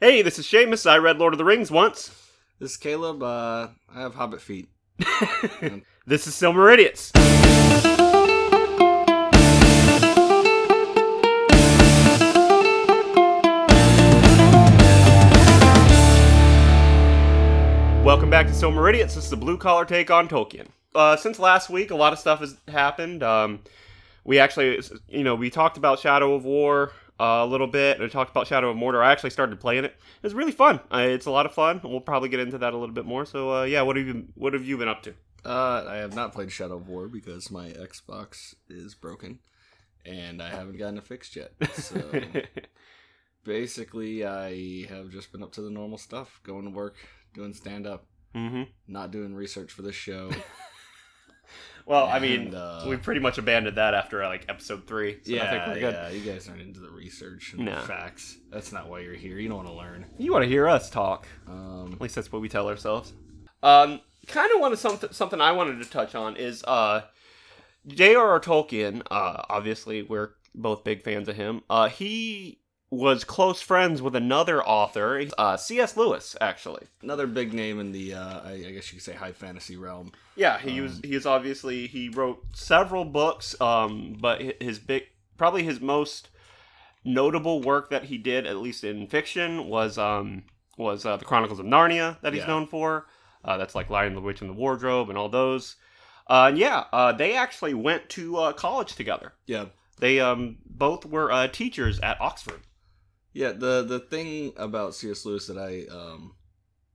Hey, this is Seamus. I read Lord of the Rings once. This is Caleb. Uh, I have hobbit feet. this is Silmarilliots. Welcome back to Silmarilliots. This is the blue collar take on Tolkien. Uh, since last week, a lot of stuff has happened. Um, we actually, you know, we talked about Shadow of War a little bit. I talked about Shadow of Mordor. I actually started playing it. It was really fun. Uh, it's a lot of fun. We'll probably get into that a little bit more. So, uh, yeah, what have you what have you been up to? Uh, I have not played Shadow of War because my Xbox is broken, and I haven't gotten it fixed yet. So basically, I have just been up to the normal stuff: going to work, doing stand up, mm-hmm. not doing research for this show. Well, I mean, And, uh, we pretty much abandoned that after like episode three. So I think yeah, we're good. yeah, you guys aren't into the research and No. the facts. That's not why you're here. You don't want to learn. You want to hear us talk? Um, At least that's what we tell ourselves. Um, kind of wanted something something I wanted to touch on is uh, J.R.R. Tolkien. Uh, obviously we're both big fans of him. Uh, he was close friends with another author, uh, C.S. Lewis, actually. another big name in the, uh, I, I guess you could say, high fantasy realm. Yeah, he was. He is obviously he wrote several books. Um, but his big, probably his most notable work that he did, at least in fiction, was um was uh, the Chronicles of Narnia that he's Yeah. known for. Uh, that's like Lion, the Witch, and the Wardrobe, and all those. Uh, and yeah, uh, they actually went to uh, college together. Yeah, They um both were uh, teachers at Oxford. Yeah, the the thing about C.S. Lewis that I um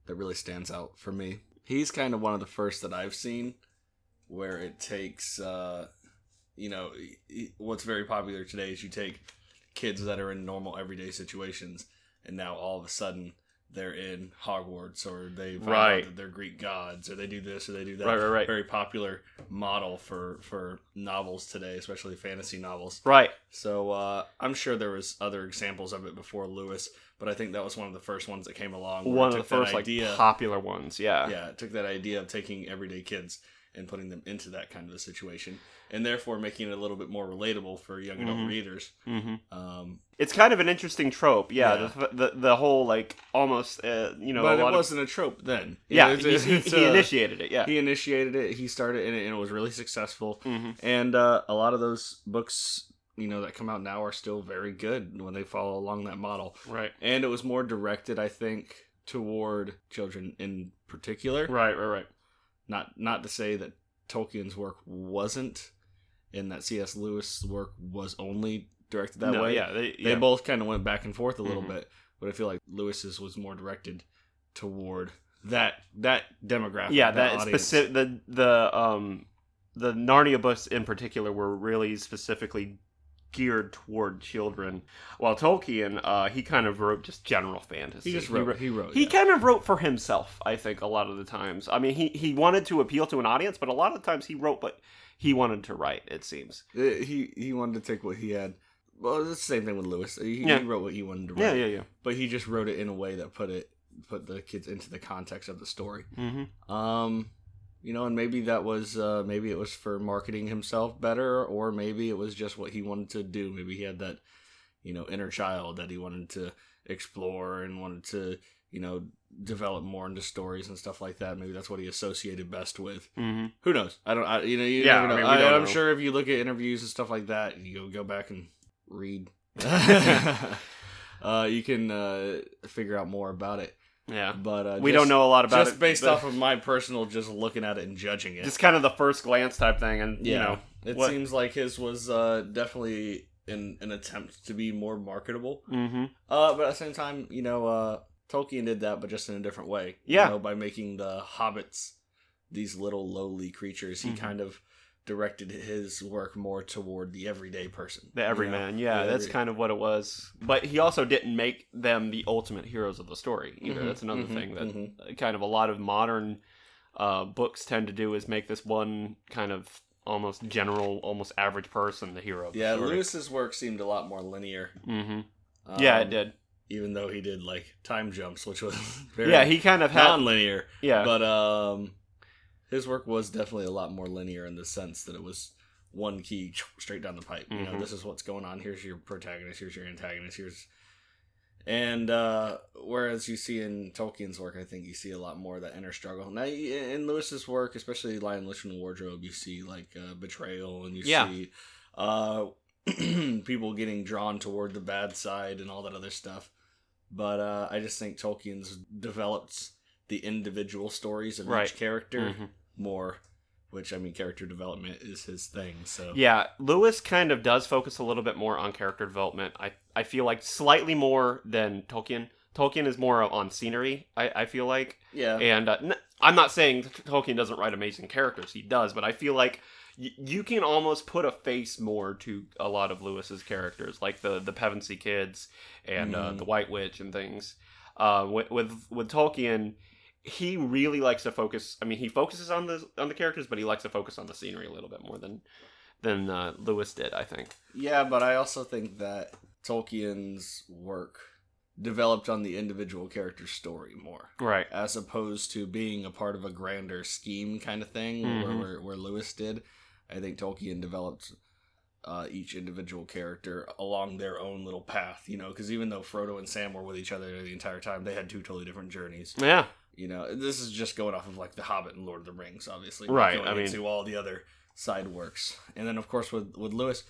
that really stands out for me, he's kind of one of the first that I've seen where it takes uh you know, what's very popular today is you take kids that are in normal everyday situations and now all of a sudden they're in Hogwarts or they Right. they're Greek gods or they do this or they do that. Right, right, right. Very popular model for for novels today, especially fantasy novels. Right. So uh, I'm sure there was other examples of it before Lewis, but I think that was one of the first ones that came along. One of the first like popular ones. Yeah. yeah, it took that idea of taking everyday kids and putting them into that kind of a situation, and therefore making it a little bit more relatable for young adult Mhm. readers. hmm Um, It's kind of an interesting trope. Yeah. Yeah. The, the the whole like almost uh, you know but a it lot of wasn't a trope then. Yeah, It was- he, he, it's, he uh, initiated it. Yeah. He initiated it. He started in it, and it was really successful. hmm And uh, a lot of those books, you know, that come out now are still very good when they follow along that model. Right. and it was more directed i think toward children in particular Right. Right. Right. Not not to say that tolkien's work wasn't and that cs lewis work was only directed that no, way Yeah. They, they both kind of went back and forth a little Mhm. bit but i feel like lewis's was more directed toward that that demographic yeah. That audience. specific the the um the Narnia books in particular were really specifically geared toward children, while Tolkien uh he kind of wrote just general fantasy. he just wrote he wrote, He yeah. kind of wrote for himself, I think, a lot of the times. I mean, he, he wanted to appeal to an audience, but a lot of the times he wrote what he wanted to write, it seems. Uh, he he wanted to take what he had well it's the same thing with lewis he, Yeah. he wrote what he wanted to write Yeah, yeah, yeah. but he just wrote it in a way that put it put the kids into the context of the story. Mm-hmm. Um, you know, and maybe that was uh, maybe it was for marketing himself better, or maybe it was just what he wanted to do. Maybe he had that you know inner child that he wanted to explore and wanted to you know develop more into stories and stuff like that. Maybe that's what he associated best with. Mm-hmm. Who knows? I don't. I, you know, you Yeah, never know. I mean, I am sure if you look at interviews and stuff like that, you go go back and read. uh, you can uh, figure out more about it. Yeah. But uh, we just- don't know a lot about just it. based off of my personal just looking at it and judging it. just kind of the first glance type thing, and you know, it what- seems like his was uh, definitely an an attempt to be more marketable. mm-hmm. Uh, but at the same time, you know, uh, Tolkien did that, but just in a different way. Yeah. you know, by making the hobbits these little lowly creatures, he Mhm. kind of directed his work more toward the everyday person, the you know? everyman. Yeah, The that's kind of what it was. But he also didn't make them the ultimate heroes of the story either. Mhm, That's another mhm, thing that mhm. uh, kind of a lot of modern uh, books tend to do is make this one kind of almost general, almost average person the hero. Of Yeah, the story. Lewis's work seemed a lot more linear. hmm yeah, it um, did. Even though he did like time jumps, which was very Yeah, he kind of had. non-linear. yeah, But um, his work was definitely a lot more linear in the sense that it was one key straight down the pipe. You know, Mhm. this is what's going on. Here's your protagonist. Here's your antagonist. Here's And uh, whereas you see in Tolkien's work, I think you see a lot more of that inner struggle. Now, in Lewis's work, especially Lion, Witch, and the Wardrobe, you see like uh, betrayal, and you Yeah. see uh, people getting drawn toward the bad side and all that other stuff. But uh, I just think Tolkien's developed the individual stories of Right. each character Mhm. More, which I mean, character development is his thing. So Yeah, Lewis kind of does focus a little bit more on character development. I I feel like slightly more than Tolkien. Tolkien is more on scenery. I, I feel like, yeah, and uh, n- I'm not saying Tolkien doesn't write amazing characters. He does, but I feel like y- you can almost put a face more to a lot of Lewis's characters, like the the Pevensie kids and uh, Mhm. the White Witch and things. Uh, with, with with Tolkien, he really likes to focus. I mean, he focuses on the on the characters, but he likes to focus on the scenery a little bit more than than uh, Lewis did. I think. Yeah, but I also think that Tolkien's work developed on the individual character's story more, Right. as opposed to being a part of a grander scheme kind of thing, where, Mhm. where, where Lewis did. I think Tolkien developed uh, each individual character along their own little path, you know, because even though Frodo and Sam were with each other the entire time, they had two totally different journeys. Yeah. You know, this is just going off of like The Hobbit and Lord of the Rings, obviously. Right, going I mean- to all the other side works, and then of course with with Lewis,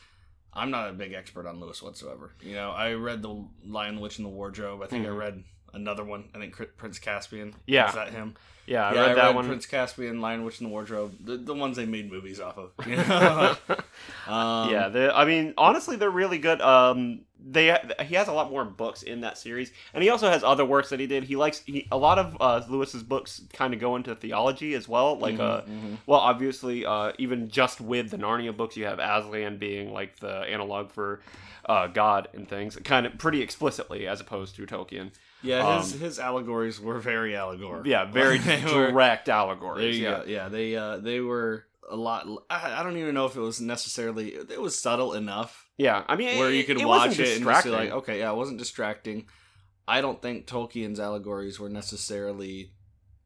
I'm not a big expert on Lewis whatsoever. You know, I read the Lion, Witch, and the Wardrobe. I think Mhm. I read another one. I think Prince Caspian. Yeah. is that him? Yeah. I yeah, read I that read one. Prince Caspian, Lion, Witch, and the Wardrobe. The, the ones they made movies off of. You know? um, yeah, I mean, honestly, they're really good. Um, they he has a lot more books in that series, and he also has other works that he did. He likes he, a lot of uh, Lewis's books kind of go into theology as well. Like, uh, mhm, mhm. well, obviously, uh, even just with the Narnia books, you have Aslan being like the analog for uh, God and things, kind of pretty explicitly, as opposed to Tolkien. yeah, his um, his allegories were very allegorical. Yeah, very They were- direct allegories. Yeah. go. Yeah, they uh, they were a lot. I, I don't even know if it was necessarily. It was subtle enough yeah, I mean, where it- you could it watch it and just be like, okay, yeah, it wasn't distracting. I don't think Tolkien's allegories were necessarily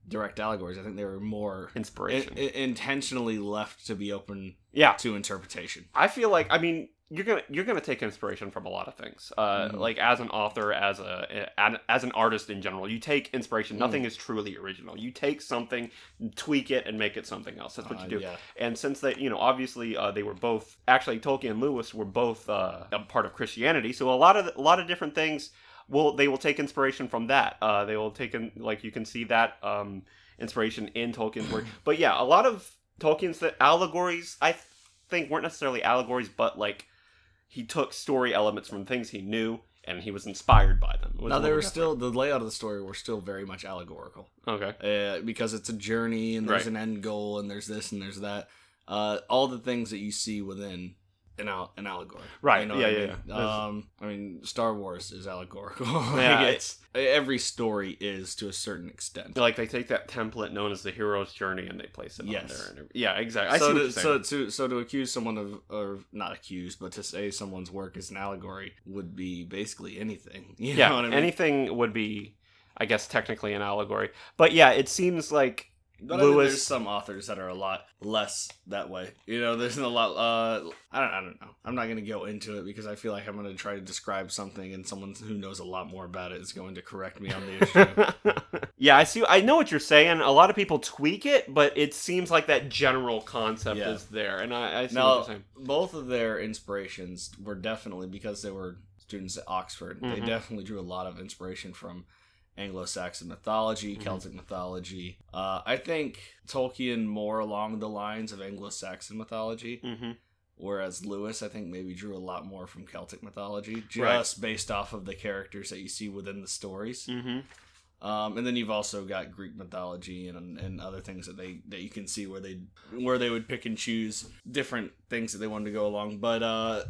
direct allegories. I think they were more in, inspiration. i- intentionally left to be open yeah, to interpretation. I feel like I mean you're gonna you're gonna take inspiration from a lot of things. Uh, Mhm. Like as an author, as a as an artist in general, you take inspiration. Mm. Nothing is truly original. You take something, tweak it, and make it something else. That's what Uh, you do. Yeah. And since they, you know, obviously uh, they were both actually Tolkien and Lewis were both uh, a part of Christianity. So a lot of a lot of different things will they will take inspiration from that. Uh, they will take in like you can see that um, inspiration in Tolkien's work. But yeah, a lot of Tolkien's allegories I th- think weren't necessarily allegories, but like he took story elements from things he knew and he was inspired by them. Now they were different. still the layout of the story were still very much allegorical. okay. uh, because it's a journey and there's Right. an end goal and there's this and there's that. Uh, all the things that you see within an, al- an allegory. Right, You know yeah, what I yeah, mean? yeah. Um, I mean, Star Wars is allegorical. Yeah, Like, it's every story is to a certain extent. Like they take that template known as the hero's journey and they place it Yes. on there. And, yeah, exactly. I so, to, so to so to accuse someone of or not accuse, but to say someone's work is an allegory would be basically anything. You yeah, know what I mean? anything would be, I guess, technically an allegory. But yeah, it seems like But I think Lewis- there's some authors that are a lot less that way. You know, there's a lot. Uh, I don't. I don't know. I'm not gonna go into it because I feel like I'm gonna try to describe something, and someone who knows a lot more about it is going to correct me on the issue. yeah, I see. I know what you're saying. A lot of people tweak it, but it seems like that general concept Yeah. is there, and I, I see what now, you're saying. both of their inspirations were definitely because they were students at Oxford. They Mhm. definitely drew a lot of inspiration from Anglo-Saxon mythology, Mhm. Celtic mythology. Uh, I think Tolkien more along the lines of Anglo-Saxon mythology. hmm Whereas Lewis, I think, maybe drew a lot more from Celtic mythology, just Right. based off of the characters that you see within the stories. hmm Um, and then you've also got Greek mythology and and other things that they that you can see where they where they would pick and choose different things that they wanted to go along. But uh,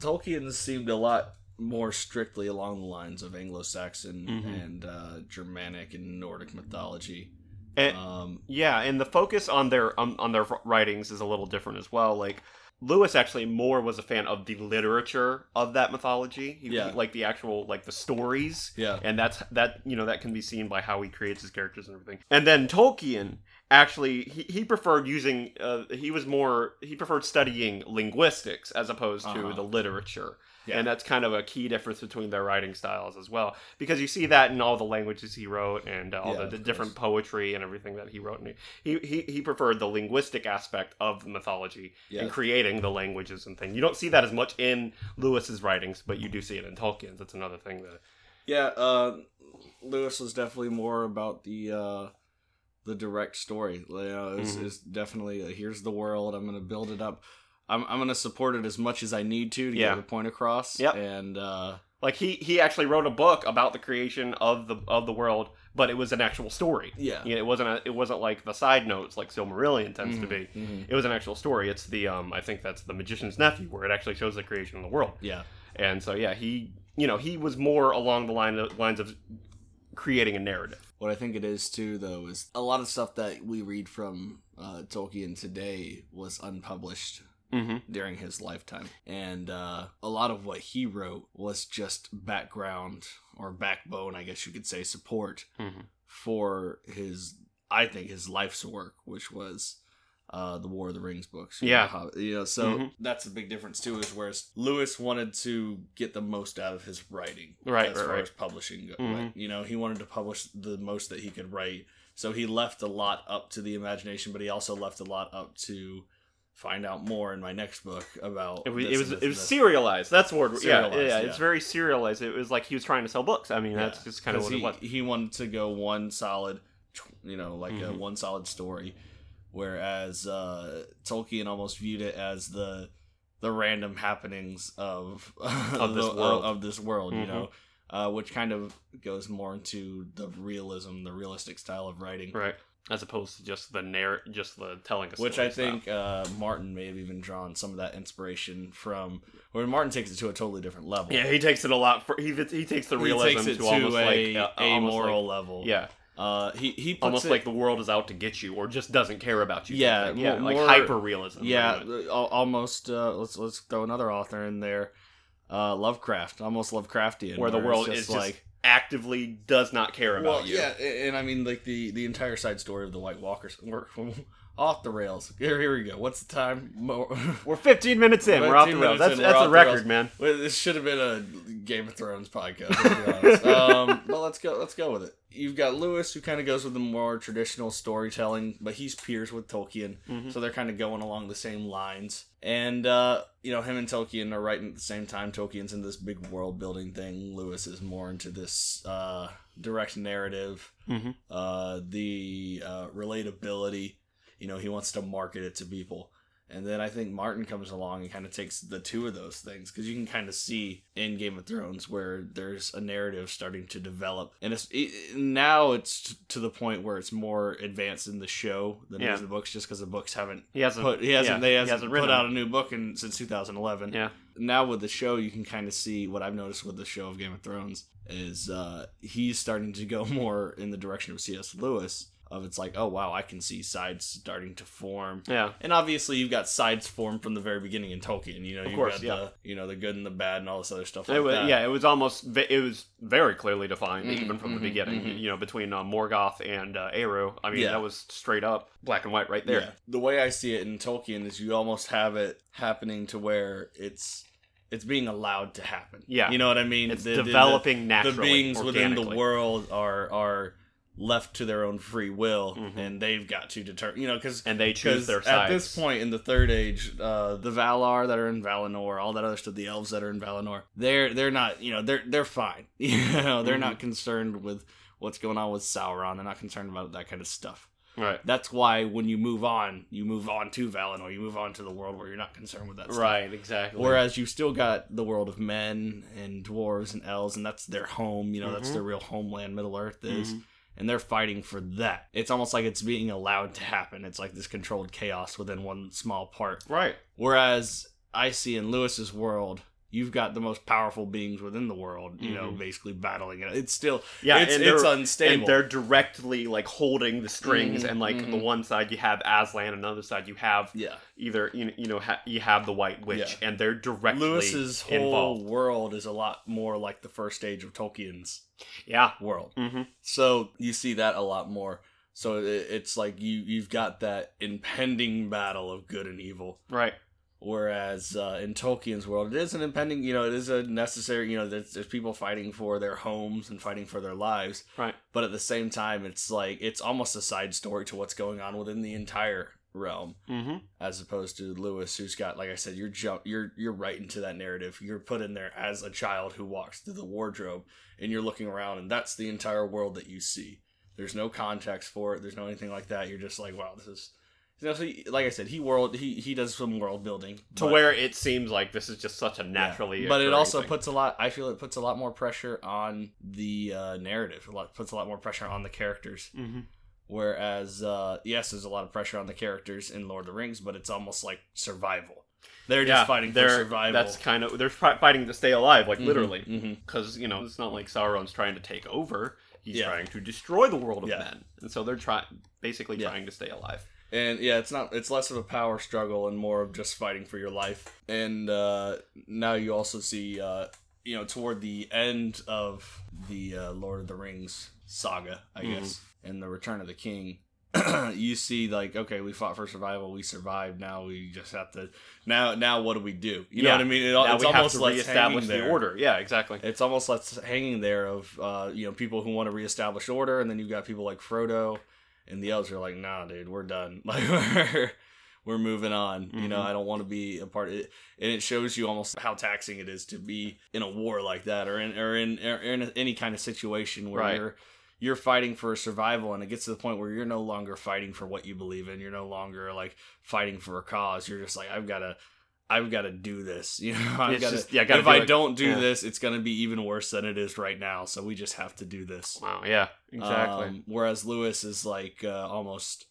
Tolkien seemed a lot more strictly along the lines of Anglo-Saxon Mhm. and uh, Germanic and Nordic mythology. And, Um, Yeah, and the focus on their on, on their writings is a little different as well. Like Lewis actually more was a fan of the literature of that mythology. He, Yeah. like the actual like the stories. yeah, And that's that you know that can be seen by how he creates his characters and everything. And then Tolkien actually he, he preferred using uh, he was more he preferred studying linguistics as opposed to Uh-huh. the literature. Yeah. and that's kind of a key difference between their writing styles as well. Because you see that in all the languages he wrote and uh, all Yeah, the, the different poetry and everything that he wrote. And he, he he preferred the linguistic aspect of mythology and creating the languages and things. You don't see that as much in Lewis's writings, but you do see it in Tolkien's. That's another thing that Yeah, uh, Lewis was definitely more about the uh, the direct story. You know, it's, Mhm. it's definitely uh, here's the world. I'm gonna build it up. I'm I'm gonna support it as much as I need to to Yeah. get the point across. Yep. And uh, like he he actually wrote a book about the creation of the of the world, but it was an actual story. yeah, You know, it wasn't a, it wasn't like the side notes like Silmarillion tends to be. Mhm. It was an actual story. It's the um I think that's the magician's nephew where it actually shows the creation of the world. Yeah, And so yeah, he you know he was more along the line lines of creating a narrative. What I think it is too, though, is a lot of stuff that we read from uh, Tolkien today was unpublished Mm-hmm. during his lifetime, and uh, a lot of what he wrote was just background or backbone, I guess you could say, support Mhm. for his, I think, his life's work, which was. Uh, the War of the Rings books, you Yeah. know, how- you know, so Mhm. that's a big difference too. Is whereas Lewis wanted to get the most out of his writing, Right, as right, far right. as publishing Mhm. went. You know, he wanted to publish the most that he could write. So he left a lot up to the imagination, but he also left a lot up to find out more in my next book about It was it was it was serialized. That's the word. Yeah, Serialized, yeah, yeah. It's very serialized. It was like he was trying to sell books. I mean, that's just kind of what he, it was. He wanted to go one solid, you know, like a Mhm. one solid story, whereas uh, Tolkien almost viewed it as the the random happenings of Of this the- world. of this world, you Mhm. know, uh, which kind of goes more into the realism, the realistic style of writing. Right. As opposed to just the narr- just the telling a Which I think uh, Martin may have even drawn some of that inspiration from, where Martin takes it to a totally different level. Yeah, he takes it a lot. For, he he takes the realism takes to, to, almost a like uh, almost amoral like- level. yeah, uh, he he almost it, like the world is out to get you, or just doesn't care about you. Yeah, yeah, mo- like hyper realism. yeah, al- almost. Uh, let's let's throw another author in there, uh, Lovecraft, almost Lovecraftian, where the world is just actively does not care about well, you. yeah, a- and I mean like the the entire side story of the White Walkers. Off the rails. Here, here we go. What's the time? We're 15 minutes in. We're off the rails. That's that's a record, man. This should have been a Game of Thrones podcast. To be honest. um, but let's go. Let's go with it. You've got Lewis, who kind of goes with the more traditional storytelling, but he's peers with Tolkien, Mhm. so they're kind of going along the same lines. And uh, you know, him and Tolkien are writing at the same time. Tolkien's in this big world building thing. Lewis is more into this uh, direct narrative, Mhm. uh, the uh, relatability. You know, he wants to market it to people. And then I think Martin comes along and kind of takes the two of those things because you can kind of see in Game of Thrones where there's a narrative starting to develop, and it's it, now it's to the point where it's more advanced in the show than Yeah. is in the books, just because the books haven't He hasn't. put he hasn't yeah, they hasn't, hasn't put out a new book in since 2011 Yeah. now with the show you can kind of see what i've noticed with the show of game of thrones is uh he's starting to go more in the direction of cs lewis of it's like oh wow i can see sides starting to form Yeah. and obviously you've got sides formed from the very beginning in tolkien you know you've course, got yeah. the you know the good and the bad and all this other stuff like was, that yeah, it was almost it was very clearly defined Mhm, even from the mhm, beginning. mhm. You know, between uh, Morgoth and uh, Eru. I mean, Yeah. that was straight up black and white right there. Yeah. The way I see it in Tolkien is you almost have it happening to where it's it's being allowed to happen. Yeah. You know what I mean? It's The- the- the- developing naturally. the beings within the world are are left to their own free will Mhm. and they've got to determine you know because and they choose their sides. at this point in the third age uh the valar that are in valinor all that other stuff the elves that are in valinor they're they're not you know they're they're fine you know they're Mhm. not concerned with what's going on with sauron they're not concerned about that kind of stuff right, that's why when you move on you move on to valinor you move on to the world where you're not concerned with that stuff right, exactly. Whereas you've still got the world of men and dwarves and elves, and that's their home. You know, that's Mhm. their real homeland. Middle Earth is, Mhm. And they're fighting for that. It's almost like it's being allowed to happen. It's like this controlled chaos within one small part. right, Whereas I see in Lewis's world, you've got the most powerful beings within the world. You know, Mhm. basically battling it. It's still yeah, it's, and it's unstable. and they're directly like holding the strings, Mhm, and like mhm. the one side you have Aslan, and the other side you have yeah. either you know, you know ha- you have the White Witch, Yeah. and they're directly Lewis's whole involved. world is a lot more like the first stage of Tolkien's Yeah. world. Mm-hmm. So you see that a lot more. So it, it's like you you've got that impending battle of good and evil, Right. Whereas uh, in Tolkien's world, it is an impending, you know, it is a necessary, you know, there's, there's people fighting for their homes and fighting for their lives. Right. But at the same time, it's like, it's almost a side story to what's going on within the entire realm Mm-hmm. as opposed to Lewis, who's got, like I said, you're jump, you're you're right into that narrative. You're put in there as a child who walks through the wardrobe, and you're looking around, and that's the entire world that you see. There's no context for it. There's no anything like that. You're just like, wow, this is. You know, so he, like I said, he world he he does some world building To but- where it seems like this is just such a yeah. naturally. But it also thing. puts a lot. I feel it puts a lot more pressure on the uh, narrative. A lot puts a lot more pressure on the characters. Mhm. Whereas, uh, yes, there's a lot of pressure on the characters in Lord of the Rings, but it's almost like survival. They're just Yeah, fighting for they're- survival. That's kind of they're fi- fighting to stay alive, like Mhm, literally, because you know it's not like Sauron's trying to take over. He's Yeah. trying to destroy the world of Yeah. men, and so they're trying, basically Yeah. trying to stay alive. And yeah, it's not. It's less of a power struggle and more of just fighting for your life. And uh, now you also see, uh, you know, toward the end of the uh, Lord of the Rings saga, I Mhm. guess, and the Return of the King. you see like okay we fought for survival we survived now we just have to now now what do we do you know what i mean it, now it's almost like reestablish the order. Yeah, exactly. It's almost like hanging there of uh, you know people who want to reestablish order, and then you've got people like Frodo and the elves are like, nah, dude, we're done. Like we're we're moving on. You know, Mhm. I don't want to be a part of it, and it shows you almost how taxing it is to be in a war like that, or in or in or in any kind of situation where Right. you're you're fighting for survival and it gets to the point where you're no longer fighting for what you believe in you're no longer like fighting for a cause you're just like i've got to i've got to do this you know i've It's got just- to yeah, gotta if i it. don't do Yeah. this it's going to be even worse than it is right now so we just have to do this Wow. Yeah. Exactly. Um, whereas lewis is like uh, almost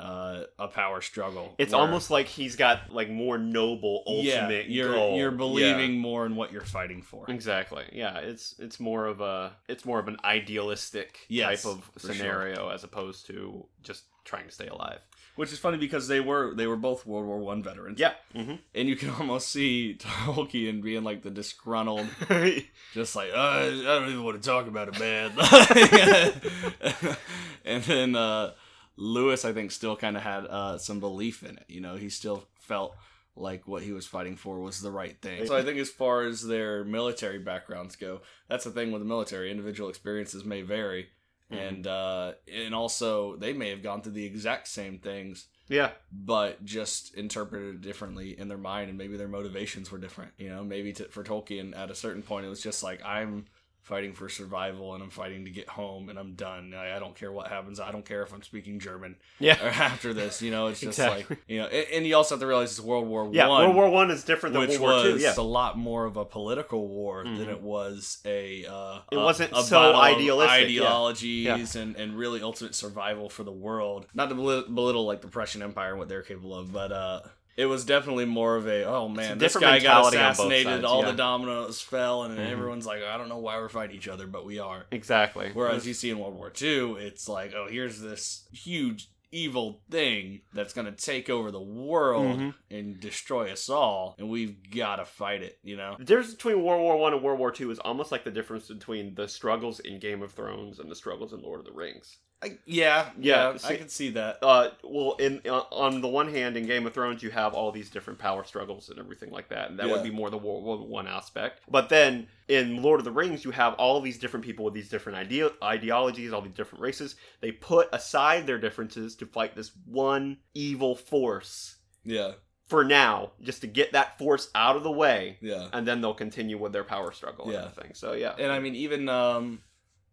uh, a power struggle it's where- almost like he's got like more noble yeah, ultimate you're goal. you're Yeah. believing more in what you're fighting for Exactly. Yeah, it's it's more of a it's more of an idealistic Yes, type of for sure. scenario as opposed to just trying to stay alive. Which is funny because they were they were both world war one veterans Yeah. hmm and you can almost see Tolkien being like the disgruntled, just like uh, I don't even want to talk about it, man. and then uh, Lewis, I think, still kind of had uh, some belief in it. You know, he still felt like what he was fighting for was the right thing. So I think as far as their military backgrounds go, that's the thing with the military. Individual experiences may vary. Mhm. And uh, and also they may have gone through the exact same things yeah. but just interpreted differently in their mind and maybe their motivations were different you know maybe to, for tolkien at a certain point it was just like i'm fighting for survival and i'm fighting to get home and i'm done i, I don't care what happens i don't care if i'm speaking german Yeah. or after this you know it's just Exactly. like you know and, and you also have to realize it's world war Yeah. one World War One is different than World War Two. Yeah. a lot more of a political war than Mhm. it was a. Uh, It a- wasn't a so idealistic, yeah. ideologies and, and really ultimate survival for the world. Not to belittle like the Prussian Empire and what they're capable of, but uh, it was definitely more of a oh man, this guy got mentality on both assassinated, sides, all yeah. the dominoes fell, and Mhm. everyone's like, I don't know why we're fighting each other, but we are. Exactly. Whereas you see in World War II, it's like, oh, here's this huge evil thing that's going to take over the world Mhm. and destroy us all, and we've got to fight it, you know? The difference between World War One and World War Two is almost like the difference between the struggles in Game of Thrones and the struggles in Lord of the Rings. I, yeah, Yeah, yeah, see- I can see that. Uh, well, in uh, on the one hand, in Game of Thrones, you have all these different power struggles and everything like that, and that Yeah. would be more the World War One aspect. But then in Lord of the Rings, you have all these different people with these different idea- ideologies, all these different races. They put aside their differences to fight this one evil force Yeah, for now, just to get that force out of the way, yeah. and then they'll continue with their power struggle and Yeah. everything. So yeah, And I mean, even, um,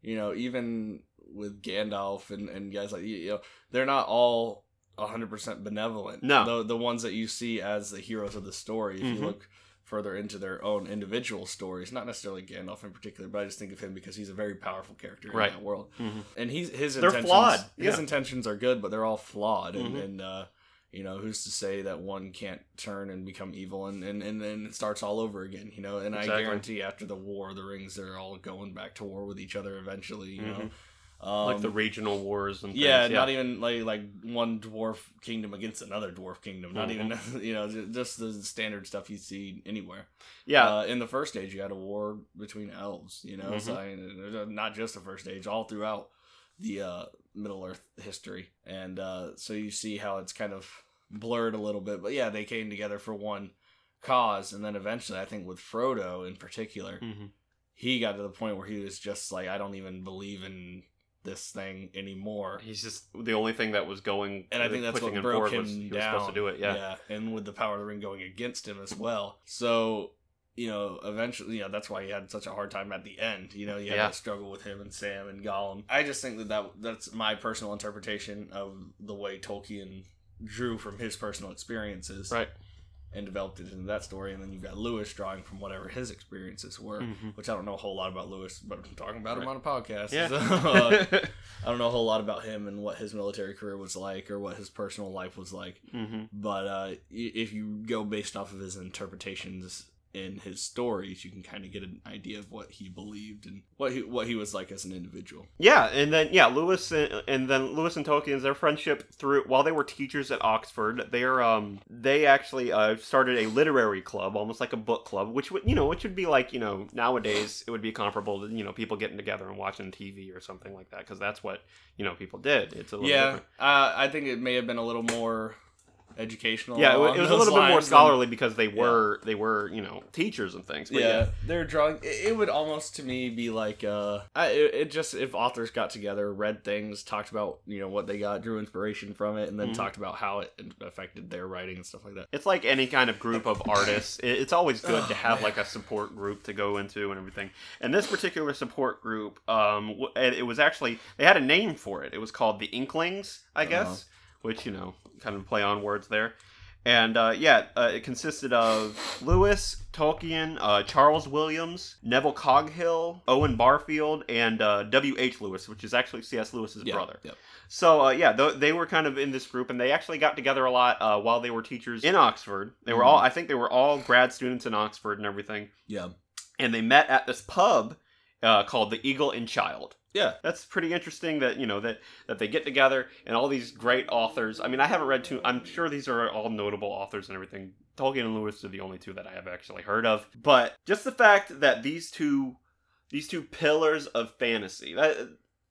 you know, even with Gandalf and, and guys like, you know, they're not all 100% benevolent. No. The, the ones that you see as the heroes of the story, if Mhm. you look further into their own individual stories, not necessarily Gandalf in particular, but I just think of him because he's a very powerful character Right. in that world. Mhm. And he's his They're intentions, flawed, His yeah. intentions are good, but they're all flawed. And, Mhm. and uh, you know, who's to say that one can't turn and become evil and, and, and then it starts all over again, you know? And Exactly. I guarantee after the War of the Rings, they're all going back to war with each other eventually, you know? Um, like the regional wars and things. yeah, not even like like one dwarf kingdom against another dwarf kingdom. Not Mhm. even you know just the standard stuff you see anywhere. yeah. Uh, in the first age, you had a war between elves. You know, Mm-hmm. I, not just the first age, all throughout the uh, Middle Earth history, and uh, so you see how it's kind of blurred a little bit. But yeah, they came together for one cause, and then eventually, I think with Frodo in particular, hmm he got to the point where he was just like, I don't even believe in this thing anymore. He's just the only thing that was going, And I think that's what broke him was he was down. supposed to do it. Yeah. and with the power of the ring going against him as well. So, you know, eventually, you know, that's why he had such a hard time at the end. You know, he had Yeah. that struggle with him and Sam and Gollum. I just think that, that that's my personal interpretation of the way Tolkien drew from his personal experiences Right. And developed it into that story. And then you've got Lewis drawing from whatever his experiences were. Mhm. Which I don't know a whole lot about Lewis, but I'm talking about him on a podcast. Yeah. So, uh, I don't know a whole lot about him and what his military career was like or what his personal life was like. hmm But uh, if you go based off of his interpretations in his stories, you can kind of get an idea of what he believed and what he what he was like as an individual. Yeah, and then yeah, Lewis and, and then Lewis and Tolkien's their friendship through while they were teachers at Oxford. They're um they actually uh, started a literary club, almost like a book club, which would you know which would be like you know nowadays it would be comparable to you know people getting together and watching TV or something like that because that's what you know people did. It's a little Yeah, uh, I think it may have been a little more educational. Yeah, it, wa- along it was a little bit more scholarly because they were they were you know teachers and things. But yeah, yeah, they're drawing. It, it would almost to me be like, uh, I, it, it just if authors got together, read things, talked about you know what they got, drew inspiration from it, and then Mhm. talked about how it affected their writing and stuff like that. It's like any kind of group of artists. It- It's always good to Oh, have man. like a support group to go into and everything. And this particular support group, um, it was actually they had a name for it. It was called the Inklings, I guess, Uh-huh. Which you know, kind of play on words there. And uh, yeah, uh, it consisted of Lewis, Tolkien, uh, Charles Williams, Neville Coghill, Owen Barfield, and uh, W. H. Lewis, which is actually C.S. Lewis's Yeah, brother. Yep. So uh, yeah, th- they were kind of in this group, and they actually got together a lot uh, while they were teachers in Oxford. They were Mhm. all, I think, they were all grad students in Oxford and everything, Yeah. and they met at this pub uh, called the Eagle and Child. Yeah. That's pretty interesting that you know that that they get together and all these great authors. I mean, I haven't read too. I'm sure these are all notable authors and everything. Tolkien and Lewis are the only two that I have actually heard of. But just the fact that these two, these two pillars of fantasy, that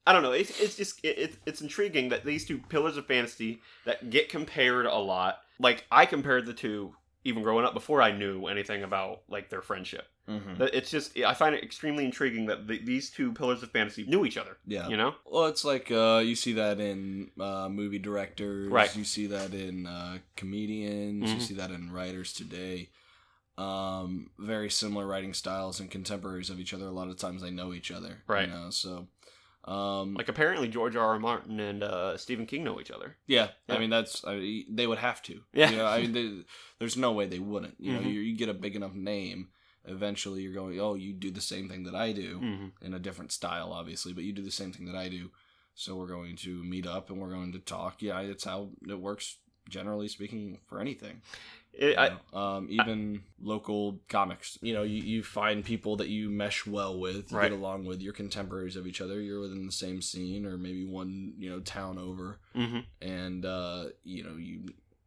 I don't know. It's it's just it, it, it's intriguing that these two pillars of fantasy that get compared a lot. Like I compared the two even growing up before I knew anything about like their friendship. Mm-hmm. It's just I find it extremely intriguing that the, these two pillars of fantasy knew each other. Yeah. You know. Well, it's like uh, you see that in uh, movie directors. Right. You see that in uh, comedians. You Mhm. see that in writers today. Um, very similar writing styles and contemporaries of each other. A lot of times they know each other. Right. You know, so. Um, Like apparently George R. R. Martin and uh, Stephen King know each other. yeah, Yeah. I mean that's I mean, they would have to. Yeah. You know, I mean they, there's no way they wouldn't. You know, Mhm. you, you get a big enough name, eventually you're going, oh, you do the same thing that I do Mm-hmm. in a different style, obviously, but you do the same thing that I do. So we're going to meet up and we're going to talk. Yeah, it's how it works, generally speaking, for anything. It, you I, um, even local comics. You know, you, you find people that you mesh well with, you Right. get along with, you're contemporaries of each other, you're within the same scene or maybe one, you know, town over. mhm. And, uh, you know, you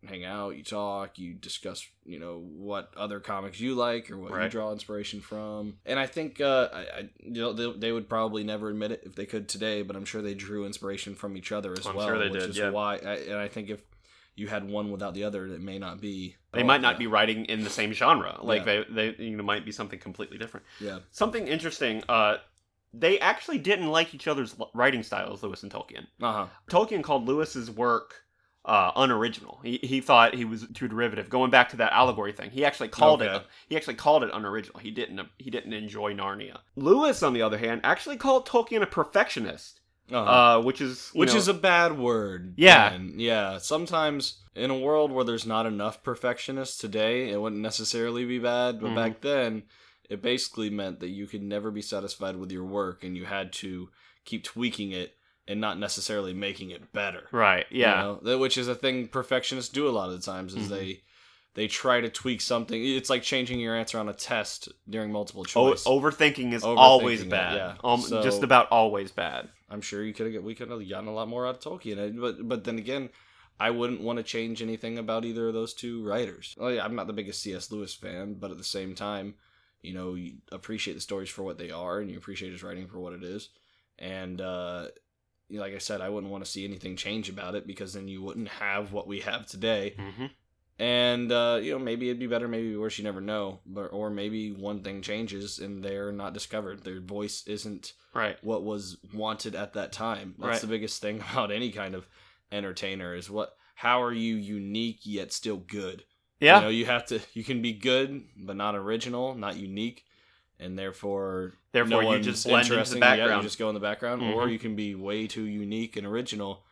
hang out, you talk, you discuss, you know, what other comics you like or what you draw inspiration from. And I think, uh, I, I you know, they, they would probably never admit it if they could today, but I'm sure they drew inspiration from each other as I'm well. sure they which did, is yeah. why, I, and I think if you had one without the other, it may not be. They might not be writing in the same genre. Like Yeah. they, they, you know, might be something completely different. Yeah. Something interesting. Uh, they actually didn't like each other's writing styles, Lewis and Tolkien. Uh huh. Tolkien called Lewis's work uh, unoriginal. He, he thought he was too derivative. Going back to that allegory thing, he actually called Okay. it he actually called it unoriginal. He didn't he didn't enjoy Narnia. Lewis, on the other hand, actually called Tolkien a perfectionist, Uh-huh. uh, which is Which know- is a bad word. Yeah. Ben. yeah. Sometimes in a world where there's not enough perfectionists today, it wouldn't necessarily be bad. But Mhm. back then, it basically meant that you could never be satisfied with your work, and you had to keep tweaking it and not necessarily making it better. right. Yeah. You know? Which is a thing perfectionists do a lot of the times. Is Mhm. they they try to tweak something. It's like changing your answer on a test during multiple O- choice. overthinking is Overthinking always it, bad. yeah. Um, So- just about always bad. I'm sure you could have we could have gotten a lot more out of Tolkien, but but then again, I wouldn't want to change anything about either of those two writers. Well, yeah, I'm not the biggest C.S. Lewis fan, but at the same time, you know, you appreciate the stories for what they are, and you appreciate his writing for what it is, and uh, like I said, I wouldn't want to see anything change about it because then you wouldn't have what we have today. Mm-hmm. And uh, you know, maybe it'd be better, maybe worse. You never know. But or maybe one thing changes and they're not discovered. Their voice isn't Right. what was wanted at that time. That's Right. the biggest thing about any kind of entertainer is what. How are you unique yet still good? Yeah. You know, you have to. You can be good but not original, not unique, and therefore Therefore, no you just blend into the. Yeah, background. you just go in the background, or Mhm. you can be way too unique and original,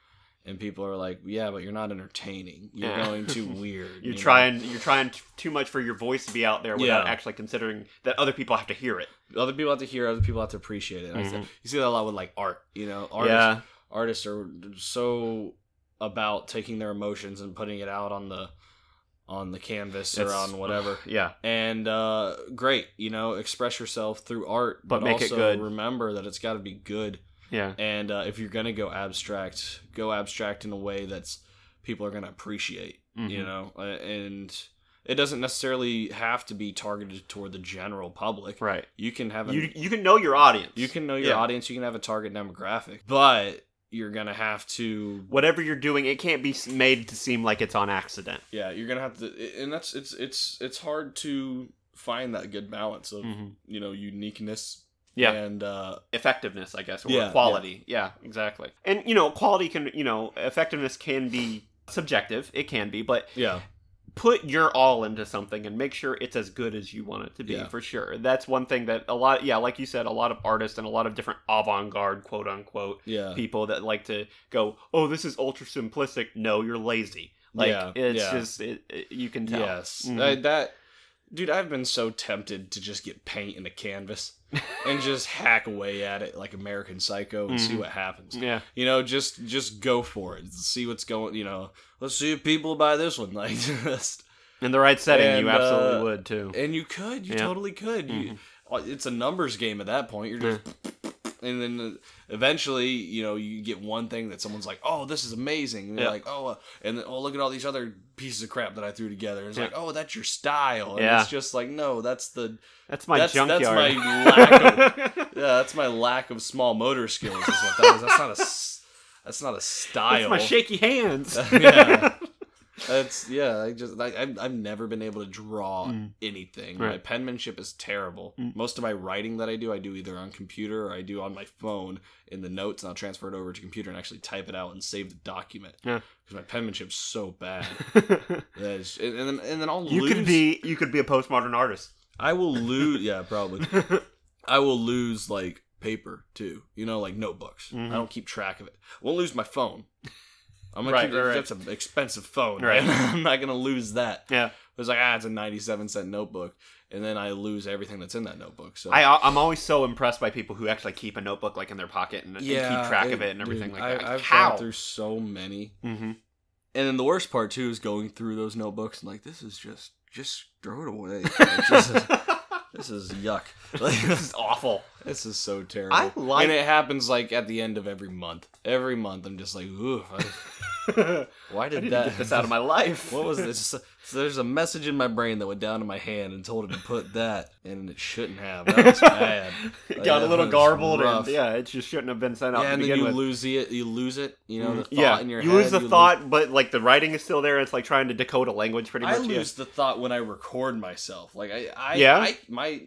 and people are like, "Yeah, but you're not entertaining. You're Yeah. going too weird. You're you know? trying. You're trying t- too much for your voice to be out there without Yeah. actually considering that other people have to hear it. Other people have to hear. Other people have to appreciate it. Mhm. said- You see that a lot with like art. You know, artists, yeah. artists are so about taking their emotions and putting it out on the on the canvas or on whatever. Yeah. and uh great you know express yourself through art But but, make it also good. remember that it's got to be good Yeah. and uh, if you're gonna go abstract go abstract in a way that's people are gonna appreciate you Mhm. know uh, and it doesn't necessarily have to be targeted toward the general public Right. you can have a, You you can know your audience. you can know your Yeah. audience you can have a target demographic but you're gonna have to whatever you're doing, it can't be made to seem like it's on accident. yeah you're gonna have to and that's it's it's it's hard to find that good balance of Mhm. you know uniqueness Yeah. and uh Effectiveness, I guess, or Yeah, quality. Yeah. exactly. And you know, quality can, you know, effectiveness can be subjective. It can be, but yeah put your all into something and make sure it's as good as you want it to be Yeah. for sure. That's one thing that a lot yeah, like you said, a lot of artists and a lot of different avant-garde quote unquote yeah people that like to go, "Oh, this is ultra simplistic." No, you're lazy. Like Yeah, it's yeah. just it, it- you can tell. yes Mhm. I- that dude i've been so tempted to just get paint and a canvas and just hack away at it like american psycho and see Mhm. what happens Yeah. you know just just go for it see what's going you know let's see if people buy this one like just In the right setting, And, you absolutely uh, would too. and you could you Yeah. totally could you, it's a numbers game at that point you're just and then eventually you know you get one thing that someone's like oh this is amazing and you're Yeah. like oh uh, and then oh look at all these other pieces of crap that i threw together and it's Yeah. like oh that's your style and Yeah. it's just like no that's the That's my that's- that's junkyard. my lack of, yeah that's my lack of small motor skills is what that is that's not a that's not a style That's my shaky hands. Yeah. That's yeah. I just I, I've I've never been able to draw Mm. anything. My penmanship is terrible. Mm. Most of my writing that I do, I do either on computer or I do on my phone in the notes, and I'll transfer it over to computer and actually type it out and save the document. Yeah. because my penmanship's so bad. Is, and, and then and then I'll you lose. could be you could be a postmodern artist. I will lose. Yeah, probably. I will lose like paper too. You know, like notebooks. Mhm. I don't keep track of it. I won't lose my phone. I'm gonna Right, keep right, right. that's an expensive phone. Right. Right. I'm not gonna lose that. yeah. It's like ah, it's a 97 cent notebook, and then I lose everything that's in that notebook. So I I'm always so impressed by people who actually keep a notebook like in their pocket and, and keep track of it and everything dude, like that. I, I've How? gone through so many, mm-hmm. and then the worst part too is going through those notebooks and like this is just just throw it away. Like, is, this is yuck. Like, this is awful. This is so terrible. I like- and it happens like at the end of every month. Every month, I'm just like, ooh, I- why I did that? get this out of my life. What was this? So there's a message in my brain that went down to my hand and told it to put that, and it shouldn't have. That was bad. It Like, got a little garbled, rough. and yeah, it just shouldn't have been sent out yeah, and then you with. lose it. You lose it. You know, the thought yeah, in your you head. lose the thought, but like the writing is still there. It's like trying to decode a language, pretty I much. yeah. lose the thought when I record myself. Like I, I, Yeah? I, my.